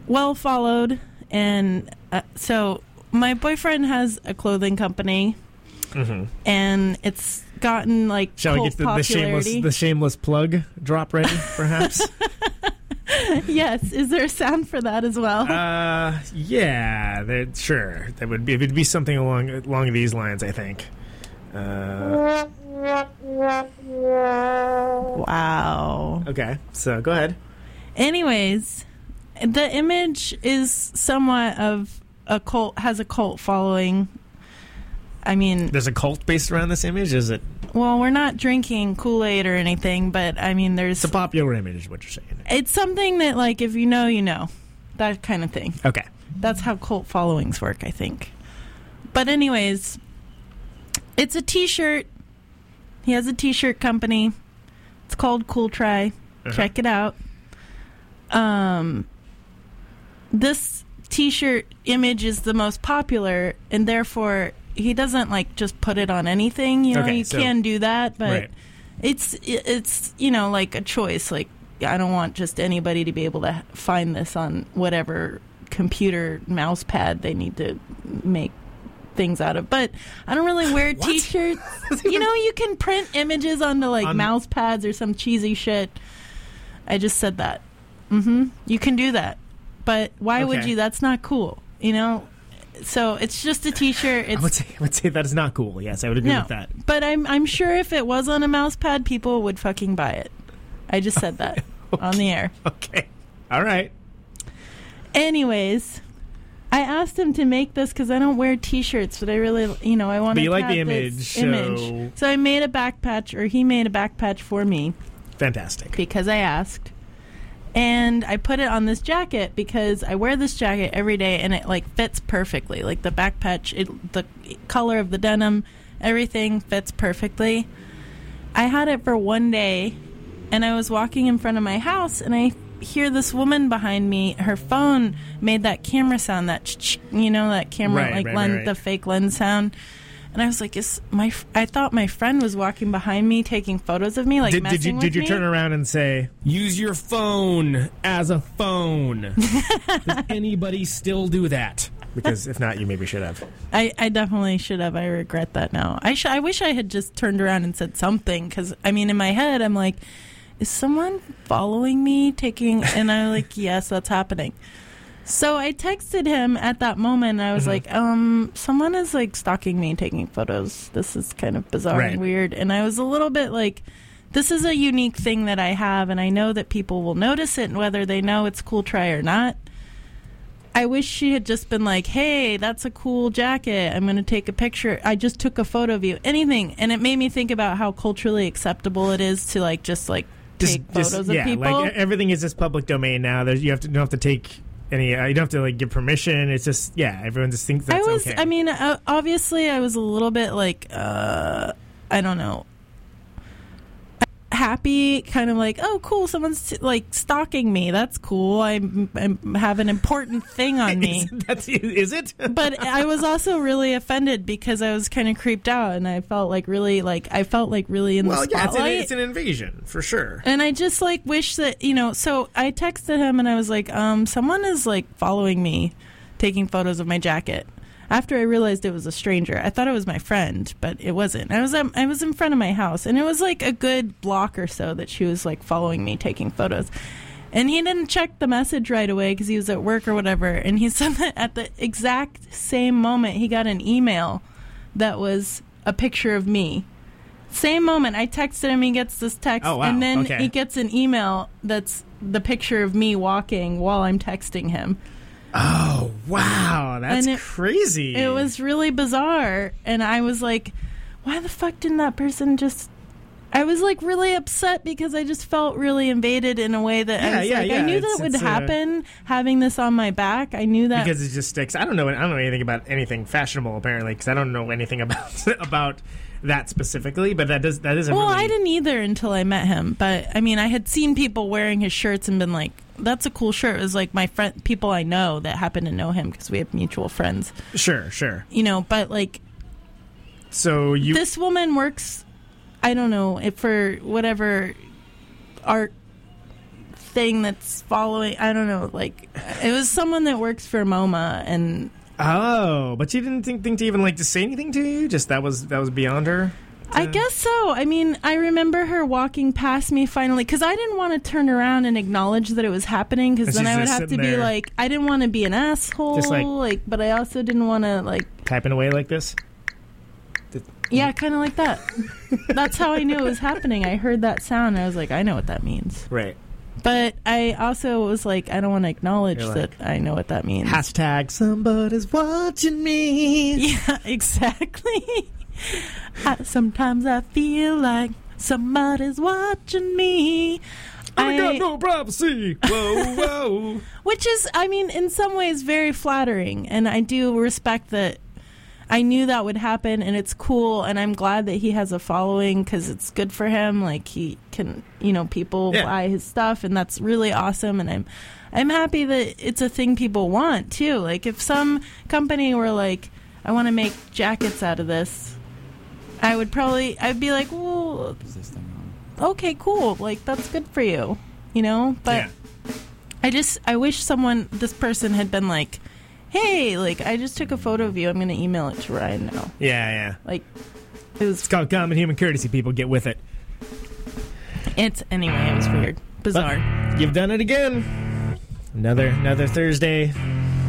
well followed, and uh, so my boyfriend has a clothing company. And it's gotten like
Shall we get the, the shameless the shameless plug drop ready, perhaps?
yes, is there a sound for that as well?
uh, yeah, that, sure. That would be it would be something along along these lines. I think. Uh,
wow.
okay, so go ahead.
Anyways, the image is somewhat of a cult has a cult following. I mean,
There's a cult based around this image. Is it?
well, we're not drinking Kool Aid or anything, but I mean, there's
It's a popular image, is what you're saying.
it's something that like if you know, you know, that kind of thing.
Okay.
That's how cult followings work, I think. But anyways, it's a T-shirt. He has a T-shirt company. It's called Cool Try.
Uh-huh.
Check it out. Um, this T-shirt image is the most popular, and therefore he doesn't like just put it on anything. You know,
Okay,
you
so-
can do that, but
Right.
it's it's you know like a choice. Like I don't want just anybody to be able to find this on whatever computer mouse pad they need to make things out of. But I don't really wear t-shirts. you know, you can print images onto like
On-
mouse pads or some cheesy shit. I just said that. Mm-hmm. You can do that, but why would you? That's not cool. You know. So it's just a t-shirt.
I
It's
would say I would say that is not cool. Yes, I would agree
no,
with that.
but I'm I'm sure if it was on a mouse pad, people would fucking buy it. I just said that on the air.
Okay. All right.
Anyways, I asked him to make this because I don't wear T-shirts, but I really, you know, I want
But
to
you like the image, so-
image. So I made a back patch, or he made a back patch for me
Fantastic.
because I asked. And I put it on this jacket because I wear this jacket every day and it like fits perfectly. Like the back patch, it, the color of the denim, everything fits perfectly. I had it for one day and I was walking in front of my house and I hear this woman behind me. Her phone made that camera sound, that ch- you know, that camera
Right,
like
right,
lens,
right.
the fake lens sound. And I was like, "Is my?" f- I thought my friend was walking behind me, taking photos of me, like
did, did you
with
did you
me.
turn around and say use your phone as a phone? Does anybody still do that? Because if not, you maybe should have.
I, I definitely should have. I regret that now. I sh- I wish I had just turned around and said something because I mean, in my head, I'm like, is someone following me? Taking and I'm like, yes, that's happening. So I texted him at that moment. And I was
Mhm.
like, um, someone is like stalking me, taking photos. This is kind of bizarre
Right.
and weird. And I was a little bit like. This is a unique thing that I have, and I know that people will notice it, and whether they know it's cool try or not. I wish she had just been like, "Hey, that's a cool jacket. I'm going to take a picture. I just took a photo of you." Anything, and it made me think about how culturally acceptable it is to like just like take
Just-
photos
just-
of
yeah,
people.
like everything is just public domain now. There's you have to you don't have to take any. Uh, you don't have to like give permission. It's just yeah. Everyone just thinks that's
I was,
okay.
I mean, uh, obviously, I was a little bit like, uh, I don't know, happy, kind of like, oh, cool, someone's like stalking me. That's cool. I'm have an important thing on me.
That's is it?
but I was also really offended because I was kind of creeped out, and I felt like really like I felt like really in
well,
the
yeah, it's
spotlight.
an, it's an invasion for sure.
and I just like wish that you know. So I texted him and I was like, um, someone is like following me, taking photos of my jacket. After I realized it was a stranger, I thought it was my friend, but it wasn't. I was um, I was in front of my house, and it was like a good block or so that she was like following me, taking photos. And he didn't check the message right away because he was at work or whatever. And he said that at the exact same moment, he got an email that was a picture of me. Same moment, I texted him. He gets this text,
Oh, wow.
and then
Okay.
he gets an email that's the picture of me walking while I'm texting him.
Oh wow, that's
it-
crazy.
It was really bizarre, and I was like, "Why the fuck didn't that person just?" I was like really upset because I just felt really invaded in a way that
Yeah,
I was
yeah,
like,
yeah.
I knew
It's-
that would happen having this on my back. I knew that
because it just sticks. I don't know. I don't know anything about anything fashionable apparently because I don't know anything about about that specifically. But that does that is a
Well,
really
I didn't either until I met him. But I mean, I had seen people wearing his shirts and been like, "That's a cool shirt." It was like my friend, people I know that happen to know him because we have mutual friends.
sure sure.
You know, but like
So you
this woman works. I don't know if for whatever art thing that's following. I don't know. Like it was someone that works for MoMA, and
oh, but you didn't think, think to even like to say anything to you. Just that was that was beyond her.
I uh, guess so. I mean, I remember her walking past me finally because I didn't want to turn around and acknowledge that it was happening because then I would have to be
there.
like, I didn't want to be an asshole,
Just like-
like, but I also didn't want to like,
Typing away like this.
yeah, mm. kind of like that. That's how I knew it was happening. I heard that sound. And I was like, I know what that means.
Right.
But I also was like, I don't want to acknowledge
You're
that I know what that means.
Hashtag somebody's watching me.
Yeah, exactly. I, sometimes I feel like somebody's watching me.
I got no privacy. Whoa, whoa.
Which is, I mean, in some ways very flattering. And I do respect that. I knew that would happen, and it's cool. And I'm glad that he has a following because it's good for him. Like he can, you know, people
Yeah.
buy his stuff, and that's really awesome. And I'm, I'm happy that it's a thing people want too. Like if some company were like, I want to make jackets out of this, I would probably, I'd be like, well, okay, cool. Like that's good for you, you know. But
Yeah.
I just I wish someone this person had been like, "Hey, like I just took a photo of you. I'm going to email it to Ryan now."
Yeah, yeah.
Like it was.
It's called common human courtesy. People get with it.
It's anyway. It was weird, bizarre.
But you've done it again. Another another Thursday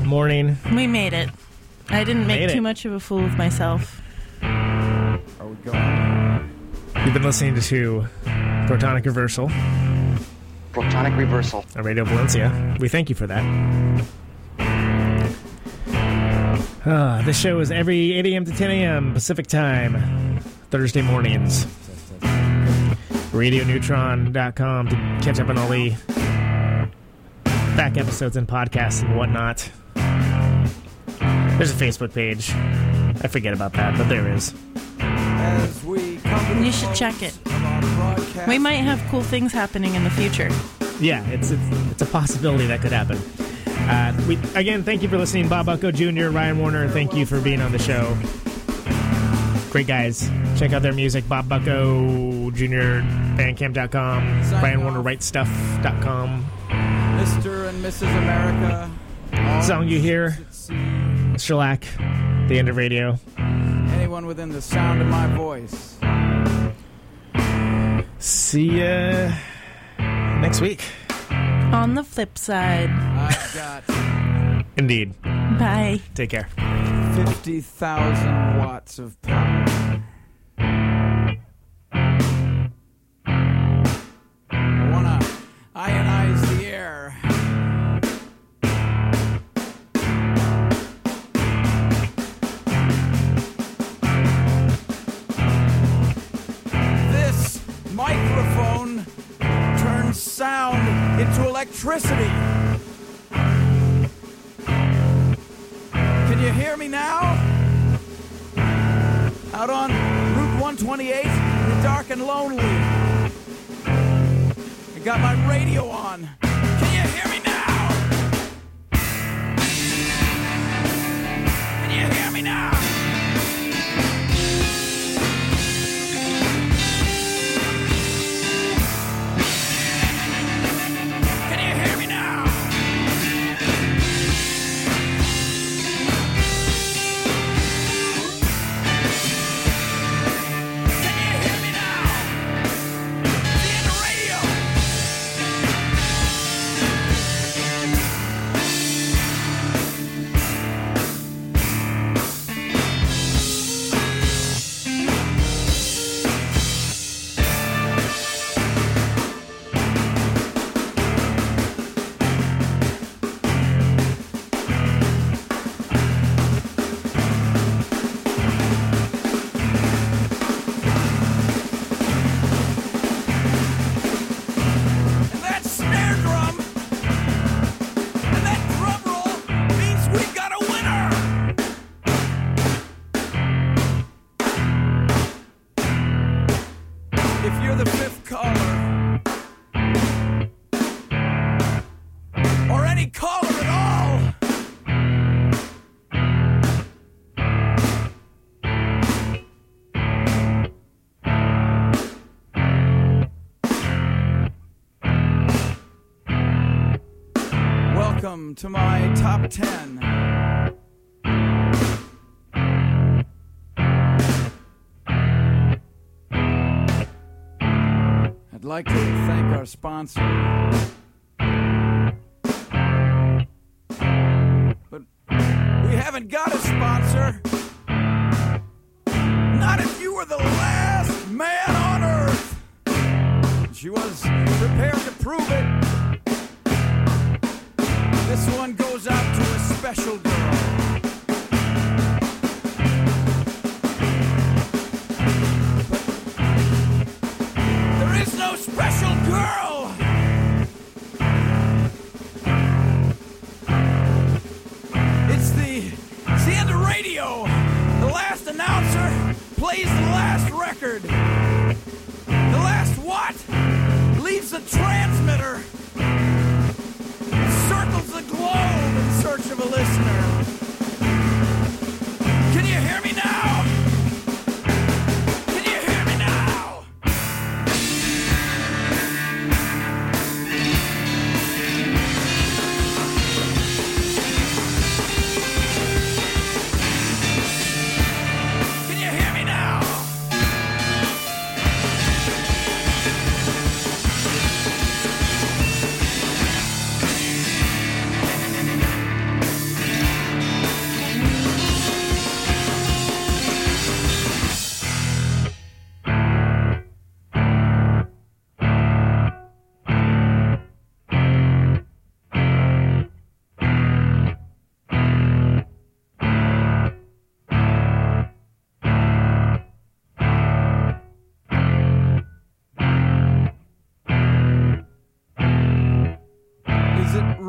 morning.
we made it. I didn't make too much of a fool of myself.
We going?
You've been listening to Protonic Reversal
Protonic reversal.
on Radio Valencia. We thank you for that. Uh, this show is every 8 a.m. to 10 a.m. Pacific time, Thursday mornings. RadioNeutron.com to catch up on all the back episodes and podcasts and whatnot. There's a Facebook page. I forget about that, but there is.
As we come to the
You should check it.
of our broadcast,
We might have cool things happening in the future.
Yeah, it's it's, it's a possibility that could happen. Uh, we again, thank you for listening, Bob Bucko Jr., Ryan Werner. Thank you for being on the show. Great guys. Check out their music, Bob Bucko Jr. Bandcamp.com, Ryan Werner Write Stuff.com.
Mr. and Mrs. America. all
Song you hear,
at sea,
Shellac, The End of Radio.
Anyone within the sound of my voice.
See ya next week.
On the flip side,
I've got
Indeed.
bye.
Take care.
50,000 watts of power. Sound into electricity. Can you hear me now? Out on Route 128, in the dark and lonely. I got my radio on. Can you hear me now? Can you hear me now? Top 10. I'd like to thank our sponsor. Special girl. There is no special girl. It's the it's the end of radio. The last announcer plays the last record. The last what? Leaves the transmitter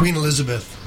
Queen Elizabeth.